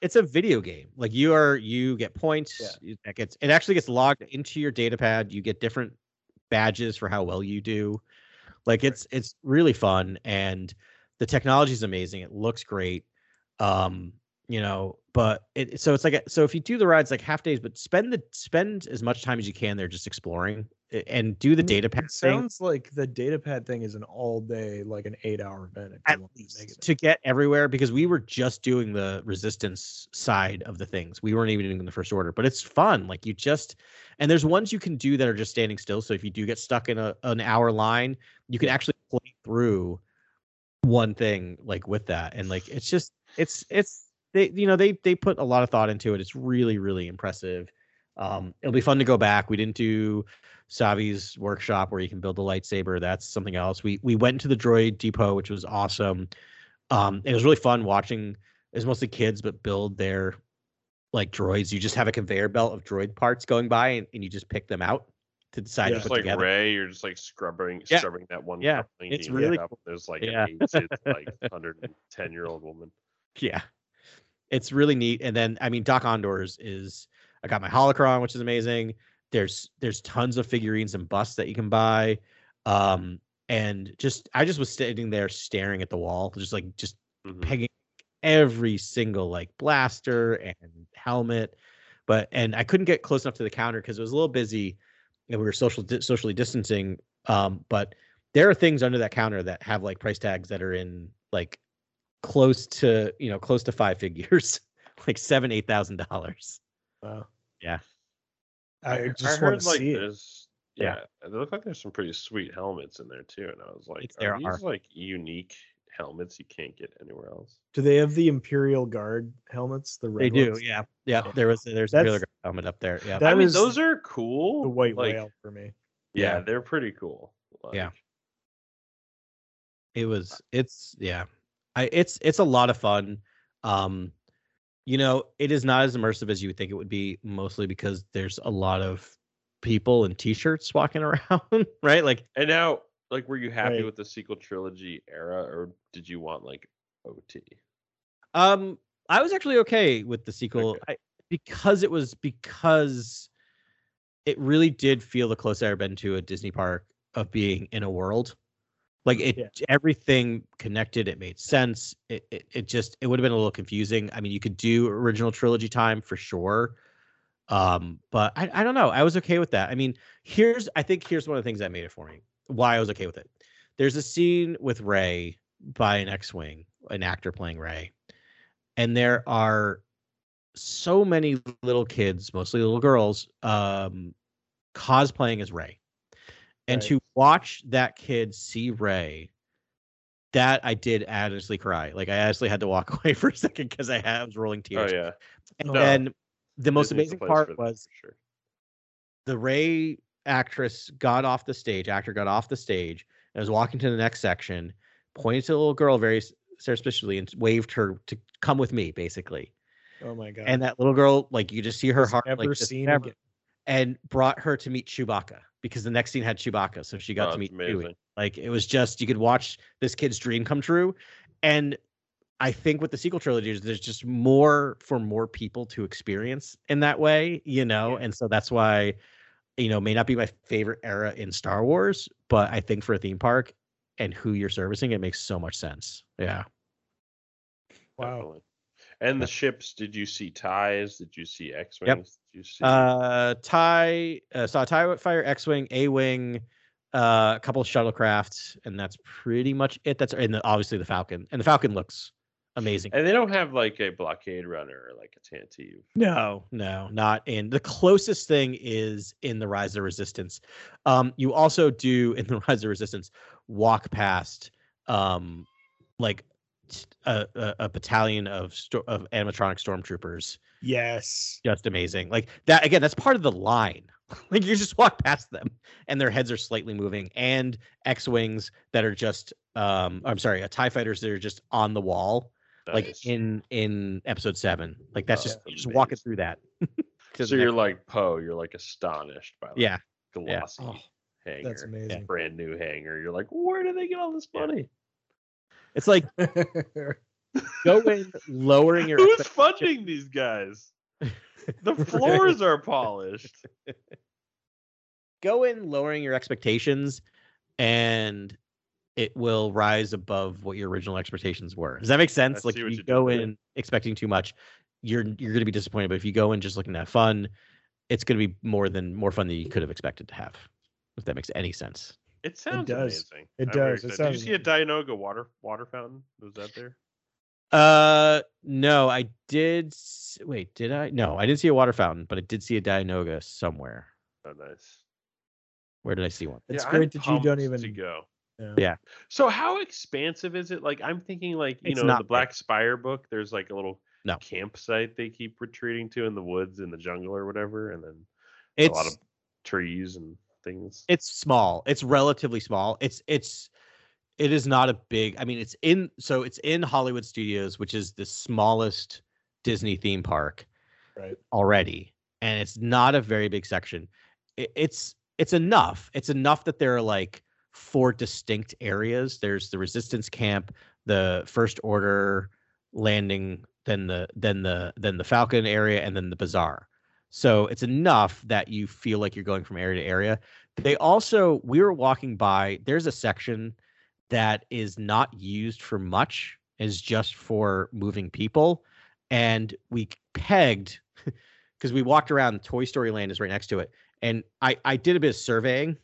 it's a video game. Like you are you get points. Yeah. That gets it actually gets logged into your data pad. You get different badges for how well you do. Like it's it's really fun and the technology is amazing. It looks great. Um, you know, but it so it's like a, so if you do the rides like half days, but spend the spend as much time as you can there just exploring and do the Mm, data pad It thing. sounds like the data pad thing is an all day, like an eight hour event. If at you want to least it. to get everywhere because we were just doing the resistance side of the things. We weren't even doing the first order, but it's fun. Like you just and there's ones you can do that are just standing still. So if you do get stuck in a an hour line, you can actually play through one thing like with that. And like it's just it's it's they you know they they put a lot of thought into it. It's really really impressive. Um, it'll be fun to go back. We didn't do Savi's workshop where you can build a lightsaber. That's something else. We we went to the droid depot, which was awesome. Um, it was really fun watching. It was mostly kids, but build their like droids. You just have a conveyor belt of droid parts going by, and, and you just pick them out to decide Yeah. to Just like together. Rey, you're just like scrubbing, Yeah. scrubbing that one. Yeah, it's really up, There's like Yeah. an aged, like (laughs) 110 year old woman. Yeah, it's really neat. And then I mean, Dok-Ondar's is I got my holocron, which is amazing. There's there's tons of figurines and busts that you can buy. Um, and just I just was sitting there staring at the wall, just like just Mhm. pegging every single like blaster and helmet but and i couldn't get close enough to the counter because it was a little busy and we were social di- socially distancing um but there are things under that counter that have like price tags that are in like close to you know close to five figures (laughs) like seven eight thousand dollars Wow. Yeah. I just heard want to like see it. there's yeah, it looked like there's some pretty sweet helmets in there too, and I was like, It's- there are these are. like unique helmets you can't get anywhere else? Do they have the Imperial Guard helmets? The red they do ones? yeah yeah there was there's a That's- trailer helmet up there yeah That I mean, those are cool. the white like, whale for me. Yeah, Yeah. they're pretty cool. Yeah. it was it's yeah i it's it's a lot of fun um you know it is not as immersive as you would think it would be mostly because there's a lot of people in t-shirts walking (laughs) around right like And now, like, were you happy Right. with the sequel trilogy era, or did you want like OT? um i was actually okay with the sequel I, because it was because it really did feel the closest i've been to a disney park of being in a world like it Yeah. everything connected it made sense. It, it it just it would have been a little confusing. I mean you could do original trilogy time for sure um but I, I don't know. I was okay with that. I mean here's i think here's one of the things that made it for me why i was okay with it. There's a scene with Rey by an X-wing, an actor playing Rey, and there are so many little kids, mostly little girls, um, cosplaying as Rey, and Right. to watch that kid see Rey. That I did honestly cry. Like I actually had to walk (laughs) away for a second because I had- I was rolling Oh tears. yeah. And No. then the most Disney's amazing place part that, was sure. the Rey actress got off the stage, actor got off the stage, and was walking to the next section, pointed to the little girl very s- suspiciously and waved her to come with me, basically. Oh my god. And that little girl, like you just see her heart never like just seen never- again. and brought her to meet Chewbacca because the next scene had Chewbacca, so she got Oh, to that's meet Chewie. amazing. Like it was just you could watch this kid's dream come true, and I think with the sequel trilogy, is there's just more for more people to experience in that way, you know, and so that's why, you know, may not be my favorite era in Star Wars, but I think for a theme park and who you're servicing, it makes so much sense. Yeah. Wow. Definitely. And the ships, did you see ties? Did you see X Wings? Did you see Uh, tie uh, saw a tie fire, X wing, A wing, uh, a couple of shuttlecrafts, and that's pretty much it. That's and the, obviously the Falcon, and the Falcon looks amazing. and they don't have like a blockade runner or like a Tantive. No, no, not in the closest thing is in the Rise of Resistance. Um, you also do in the (laughs) Rise of Resistance walk past um like t- a, a, a battalion of sto- of animatronic stormtroopers. Yes. Just amazing. Like that again, that's part of the line. (laughs) like you just walk past them and their heads are slightly moving and X-wings that are just um I'm sorry, uh, TIE fighters that are just on the wall like in in episode 7. Like that's Oh, just that's just walking amazing. through that. (laughs) So you're next- like Poe, you're like astonished by like Yeah. glossy Oh, hanger. That's amazing. Brand new hanger. You're like, where do they get all this money? It's like go (laughs) in lowering your Who's expect- funding these guys? (laughs) The floors are polished. go in lowering your expectations and it will rise above what your original expectations were. Does that make sense? I like if you you did go there. in expecting too much, you're you're gonna be disappointed. But if you go in just looking to have fun, it's gonna be more than more fun than you could have expected to have. If that makes any sense. It sounds does. amazing. It I'm does. It excited. Did you see a Dianoga water water fountain? Was that there? Uh no, I did wait, did I? No, I didn't see a water fountain, but I did see a Dianoga somewhere. Oh, nice. Where did I see one? It's Yeah, great I'm that you don't even to go. Yeah. Yeah. So how expansive is it? Like I'm thinking, like you It's know, not the big. Black Spire book. There's like a little No. campsite they keep retreating to in the woods in the jungle or whatever, and then It's a lot of trees and things. it's small. It's relatively small. It's it's it is not a big i mean it's in so it's in hollywood studios which is the smallest disney theme park Right. already and it's not a very big section. It, it's it's enough. It's enough that there are like four distinct areas. There's the resistance camp the first order landing then the then the then the falcon area and then the bazaar so it's enough that you feel like you're going from area to area they also we were walking by there's a section that is not used for much is just for moving people and we pegged (laughs) because we walked around toy story land is right next to it and i i did a bit of surveying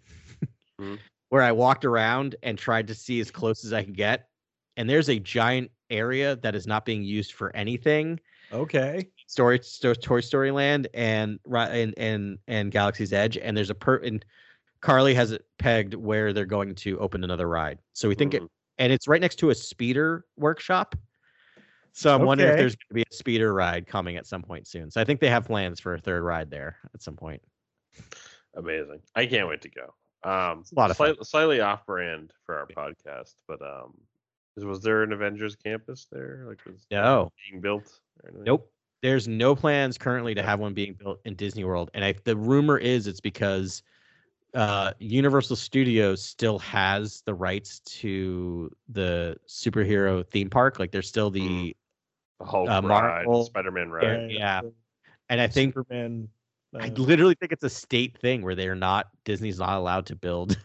Mhm. (laughs) where i walked around and tried to see as close as i could get and there's a giant area that is not being used for anything Okay. Story sto- toy story land and and and and galaxy's edge and there's a per and carly has it pegged where they're going to open another ride so we think it Mhm. and it's right next to a speeder workshop so i'm wondering if there's going to be a speeder ride coming at some point soon so i think they have plans for a third ride there at some point Amazing. I can't wait to go. Um, a lot of fun. slight- slightly off brand for our podcast, but um, was there an Avengers campus there? Like, was no being built? or? Nope. There's no plans currently to have one being built in Disney World, and I, the rumor is it's because uh, Universal Studios still has the rights to the superhero theme park. Like there's still the The Hulk uh, ride, Marvel- Spider-Man Yeah, ride. yeah. and I think Superman. I uh, literally think it's a state thing where they're not Disney's not allowed to build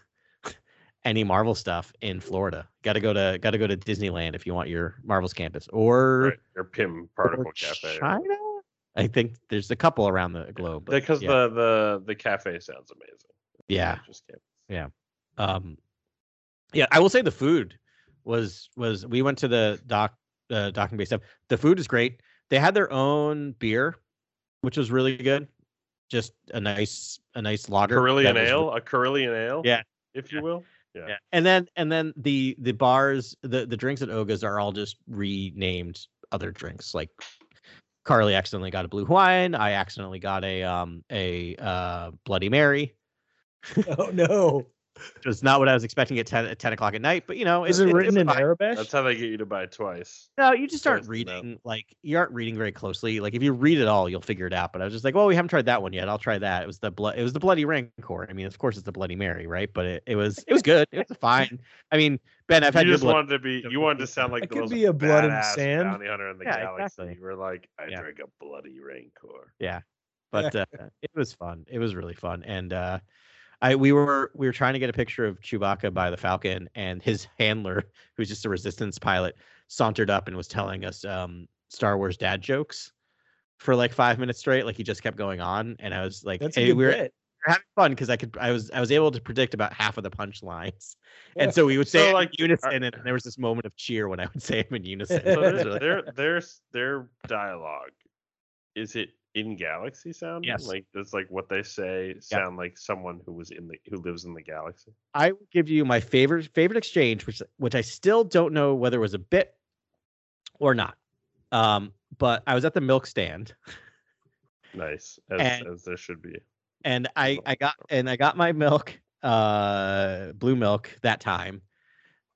any Marvel stuff in Florida. Got to go to got to go to Disneyland if you want your Marvel's campus or, Right. Or Pym Particle Cafe. China. I think there's a couple around the globe. Because yeah. the the the cafe sounds amazing. Yeah. Campus. um yeah i will say the food was was we went to the dock uh, docking bay stuff. The food is great. They had their own beer, which was really good. Just a nice a nice lager. Carillion that was ale, a Carillion ale, Yeah. if you will. Yeah. And then and then the the bars, the the drinks at Oga's are all just renamed other drinks. Like Carly accidentally got a blue Hawaiian. I accidentally got a um a uh Bloody Mary. oh no. Which was not what I was expecting at 10 at 10 o'clock at night, but you know, Is it's- it written it's in fine. Arabic? That's how they get you to buy it twice. No, you just aren't Twice the reading like you aren't reading very closely. Like if you read it all, you'll figure it out. But I was just like, well, we haven't tried that one yet. I'll try that. It was the blood. It was the Bloody Rancor. I mean, of course, it's the Bloody Mary, right? But it, it was it was good. It was fine. I mean, Ben, I've had you just blood. wanted to be you wanted to sound like It the could most be a blood and sand. bounty hunter in the Yeah, galaxy. exactly. You were like, I Yeah. drink a bloody rancor. Yeah, but uh, it was fun. It was really fun, and uh, I we were we were trying to get a picture of Chewbacca by the Falcon, and his handler, (laughs) who's just a Resistance pilot, sauntered up and was telling us um, Star Wars dad jokes for like five minutes straight. Like he just kept going on, and I was like, That's a hey, we were bit. we're having fun because I could I was I was able to predict about half of the punchlines, (laughs) and so we would say So, like, in unison, and there was this moment of cheer when I would say them in unison. So It was (laughs) their their their their dialogue is it in galaxy sound? Yes. Like does like what they say sound like someone who was in the who lives in the galaxy? I will give you my favorite favorite exchange, which which I still don't know whether it was a bit or not. Um, but I was at the milk stand Nice, as, And- as there should be. and I I got and I got my milk, uh, blue milk that time.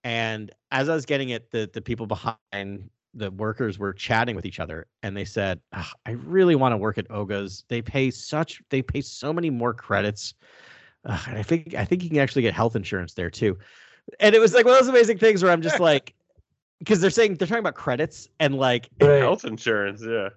And as I was getting it, the the people behind the workers were chatting with each other, and they said, "Ah, "I really want to work at Oga's. They pay such they pay so many more credits, Ugh, and I think I think you can actually get health insurance there too." And it was like one of those amazing things where I'm just (laughs) like, because they're saying they're talking about credits and like Health insurance, yeah.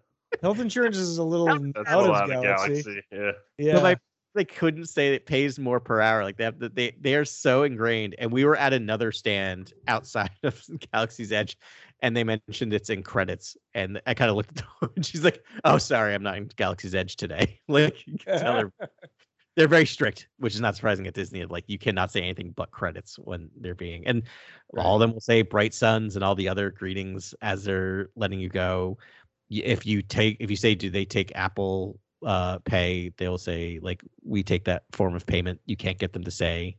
Health insurance is a little That's out a of lot of galaxy. galaxy. Yeah. Yeah. But like they couldn't say it pays more per hour. Like they have they they are so ingrained. And we were at another stand outside (laughs) of Galaxy's Edge, and they mentioned it's in credits. And I kind of looked at her (laughs) and she's like, "Oh, sorry, I'm not in Galaxy's Edge today." (laughs) Like you can tell her (laughs) they're very strict, which is not surprising at Disney. Like you cannot say anything but credits when they're being, and all of them will say bright suns and all the other greetings as they're letting you go. If you take, if you say, do they take Apple uh, Pay? They'll say like we take that form of payment. You can't get them to say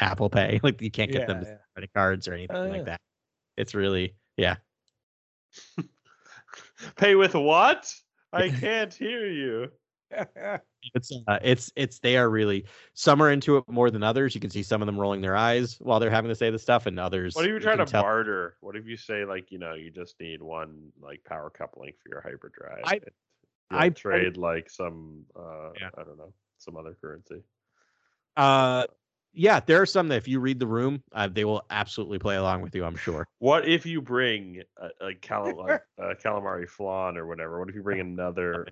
Apple Pay. Like you can't get them Yeah, to yeah. credit cards or anything Oh, like yeah. that. It's really, yeah. (laughs) Pay with what? I can't hear you. (laughs) It's uh, it's it's they are really some are into it more than others. You can see some of them rolling their eyes while they're having to say the stuff, and others. What if you you try to tell- barter? What if you say like you know you just need one like power coupling for your hyperdrive? I- and you'll I- trade like some uh Yeah. I don't know some other currency. Uh, yeah, there are some that if you read the room, uh, they will absolutely play along with you. I'm sure. What if you bring a, a cal- like, uh, calamari flan or whatever? What if you bring another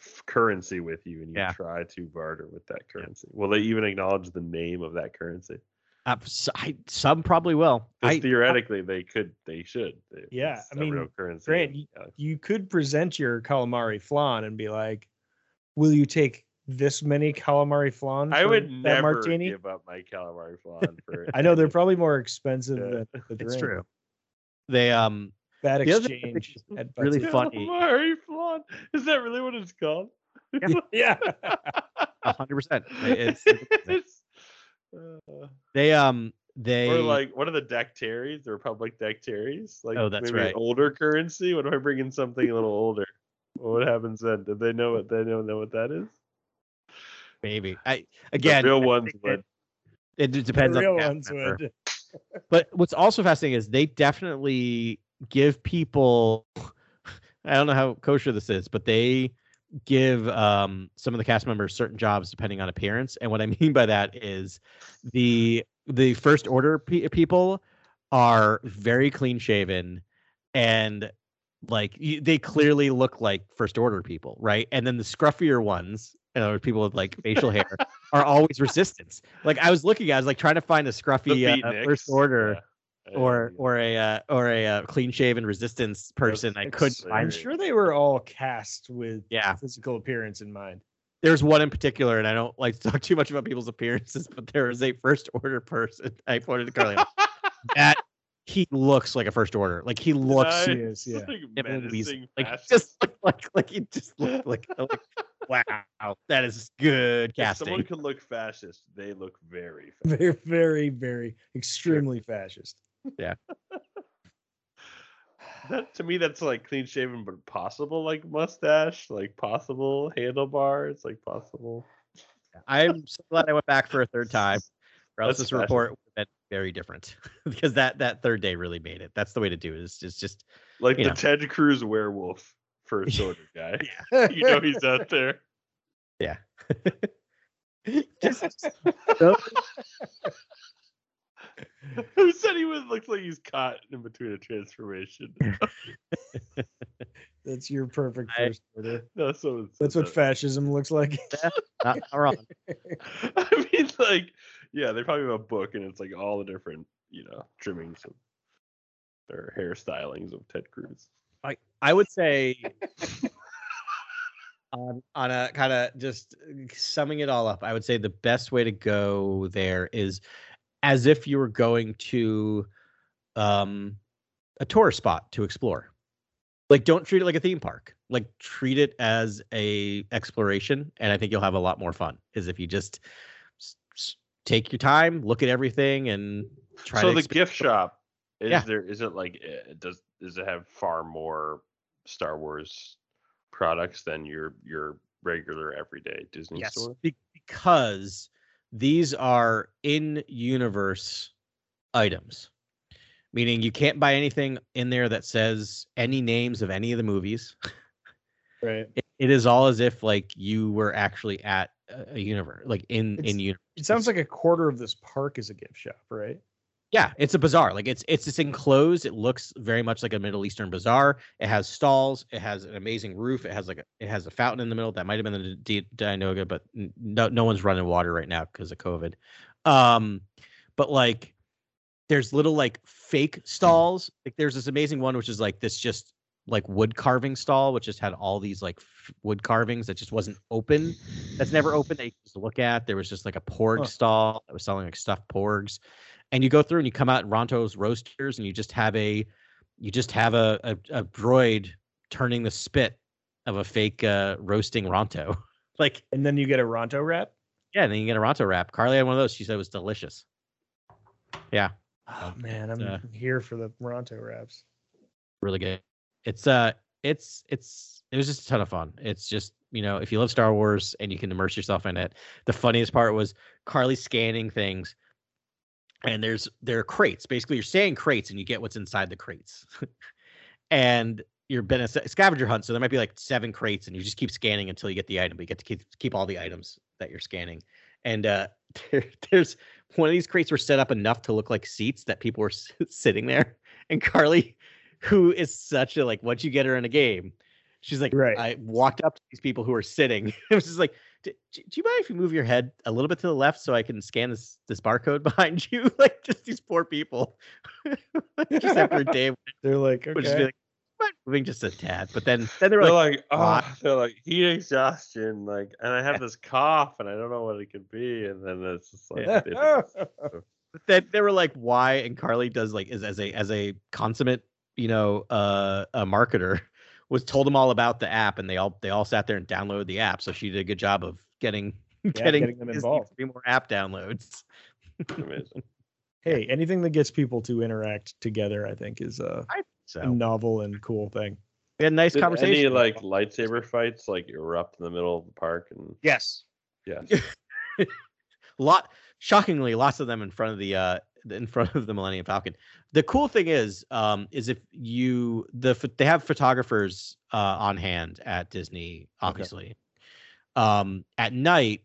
f- currency with you and you Yeah. try to barter with that currency? Will they even acknowledge the name of that currency? Uh, s- I, some probably will. I, theoretically, they could, they should. They- Yeah, it's I a mean, real currency. Grant, you- you could present your calamari flan and be like, "Will you take this many calamari flan?" I would that never martini. give up my calamari flan (laughs) for. I know they're probably more expensive Yeah. than (laughs) the it's drink. true. They um Bad The other thing I think exchange. is at really funny. Calamari flan. Is that really what it's called? yeah. (laughs) hundred percent. It's, it's- It's, uh, they um they or like what are the dataries? The Republic dataries? Like Oh, that's maybe right. older currency. What if I bring in something a little older? What happens then? Did they know what they don't know what that is? Maybe I again the real ones think would. It, it depends the real on the ones member. would. (laughs) But what's also fascinating is they definitely give people (laughs) I don't know how kosher this is, but they give um, some of the cast members certain jobs depending on appearance. And what I (laughs) mean by that is the the first order pe- people are very clean shaven and like y- they clearly look like first order people, right? And then the scruffier ones, you know, people with like facial hair are always resistance. Like I was looking, I was like trying to find a The scruffy uh, first order yeah. Yeah, or or a uh, or a uh, clean shaven resistance person. I couldn't extreme. I'm sure they were all cast with Yeah, physical appearance in mind. there's one in particular, and I don't like to talk (laughs) too much about people's appearances, but there is a first order person. I pointed to Carly. (laughs) that he looks like a first order. Like he looks Nice. is, (laughs) yeah. Like Niven menacing Like just looked like like he just looked like, like wow, that is good If someone casting. could look fascist, they look very (laughs) fascist. Very, very, very extremely fascist. Yeah. (laughs) That to me, that's like clean shaven, but possible like mustache, like possible handlebars, like possible. I'm so glad I went back for a third time. Or else That's this report would have been very different (laughs) because that that third day really made it. That's the way to do it. Is it's just Like the know. Ted Cruz werewolf first order (laughs) guy. yeah. you know he's out there. Yeah. (laughs) Who said he would look like he's caught in between a transformation? That's your perfect I- first order. no, someone said That's what that. fascism looks like. not, not wrong. I mean, like, yeah, they probably have a book and it's like all the different, you know, trimmings of or hairstylings of Ted Cruz. I I would say (laughs) on on a kind of just summing it all up, I would say the best way to go there is as if you were going to um a tourist spot to explore. Like don't treat it like a theme park. Like treat it as a exploration and I think you'll have a lot more fun is if you just take your time, look at everything and try so to the expe- gift shop is Yeah. there? Is it like uh, does does it have far more Star Wars products than your your regular everyday Disney yes, store? be- because these are in universe items, meaning you can't buy anything in there that says any names of any of the movies. right. It, it is all as if like you were actually at a, universe, like in It's- in universe. It sounds like a quarter of this park is a gift shop, right? Yeah, it's a bazaar. Like it's it's it's enclosed. It looks very much like a Middle Eastern bazaar. It has stalls. It has an amazing roof. It has like a, it has a fountain in the middle. That might have been the D- Dianoga, but no no one's running water right now because of COVID. Um, but like there's little like fake stalls. Like there's this amazing one which is like this just like wood carving stall, which just had all these like f- wood carvings that just wasn't open. That's never open. That you used to look at. There was just like a porg stall that was selling like stuffed porgs and you go through and you come out Ronto's roasters and you just have a you just have a a, a droid turning the spit of a fake uh, roasting Ronto. (laughs) like And then you get a Ronto wrap. yeah, and then you get a Ronto wrap. Carly had one of those. She said it was delicious. Yeah, Oh man, I'm uh, here for the Ronto wraps. really good. It's uh it's it's it was just a ton of fun. It's just you know if you love Star Wars and you can immerse yourself in it. The funniest part was Carly scanning things, and there's there are crates. Basically, you're saying crates and you get what's inside the crates, (laughs) and you're been a scavenger hunt. So there might be like seven crates, and you just keep scanning until you get the item. But you get to keep keep all the items that you're scanning. And uh, (laughs) there, there's one of these crates were set up enough to look like seats that people were (laughs) sitting there. And Carly, who is such a like, once you get her in a game, she's like, Right. I walked up to these people who are sitting. (laughs) it was just like, do, do you mind if you move your head a little bit to the left so I can scan this this barcode (laughs) behind you? (laughs) like just these poor people. just after a day, They're like, would just be okay. like, moving just a tad. But then then they were They're like, like, oh, "What?" they're like heat exhaustion, like, and I have this cough, and I don't know what it could be, and then it's just like, Yeah. they just- that they were like why and carly does like is as a as a consummate you know uh a marketer (laughs) was told them all about the app and they all they all sat there and downloaded the app so she did a good job of getting (laughs) getting, getting them involved. to do more app downloads amazing. hey, anything that gets people to interact together, I think, is a, a so novel and cool thing. we had a nice Did conversation any like lightsaber fights like erupt in the middle of the park? And yes yeah, (laughs) lot shockingly lots of them in front of the uh in front of the millennium falcon the cool thing is um is if you the they have photographers uh on hand at disney obviously um at night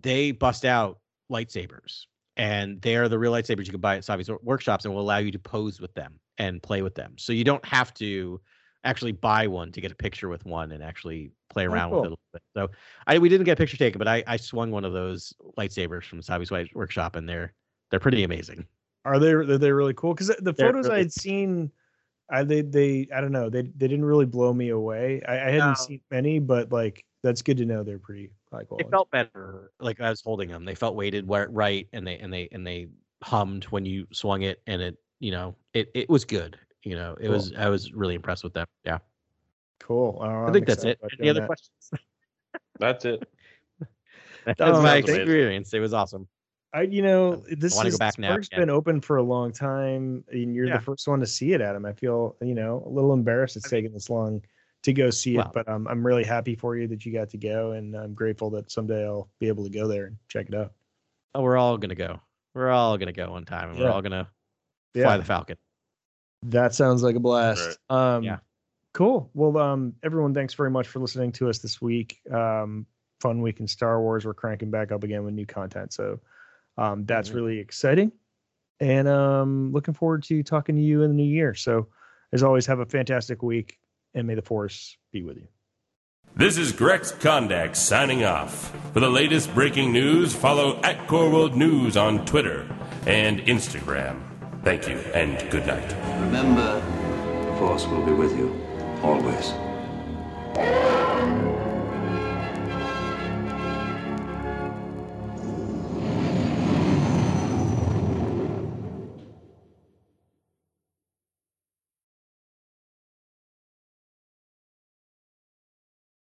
they bust out lightsabers and they are the real lightsabers you can buy at Savi's workshops and will allow you to pose with them and play with them so you don't have to actually buy one to get a picture with one and actually play Oh, around cool. with it a little bit so I we didn't get a picture taken, but I I swung one of those lightsabers from Savi's Workshop, and they're they're pretty amazing. Are they? Are they really cool? Because the They're photos I had seen, I they they I don't know they they didn't really blow me away. I, I hadn't No. seen many, but like that's good to know they're pretty high They quality. felt better, like I was holding them. They felt weighted where right, and they and they and they hummed when you swung it, and it you know, it it was good. You know, it Cool. was I was really impressed with them. Yeah, Cool. Oh, I I'm think that's excited it. about Any doing other that. questions? (laughs) That's it. That's Oh, my thank you. experience. It was awesome. I, you know, this wanna go is back this now park's again. been open for a long time, and you're Yeah. the first one to see it, Adam. I feel, you know, a little embarrassed it's taken this long to go see Well- it, but um, I'm really happy for you that you got to go, and I'm grateful that someday I'll be able to go there and check it out. Oh, we're all gonna go. We're all gonna go one time, and we're all gonna Yeah. fly the Falcon. That sounds like a blast. Um, Yeah. Cool. Well, um, everyone, thanks very much for listening to us this week. Um, fun week in Star Wars. We're cranking back up again with new content, so um, that's Mhm. really exciting. And um, looking forward to talking to you in the new year. So, as always, have a fantastic week, and may the force be with you. This is Grex Kondak signing off. For the latest breaking news, follow at Core World News on Twitter and Instagram. Thank you and good night. Remember, the Force will be with you always.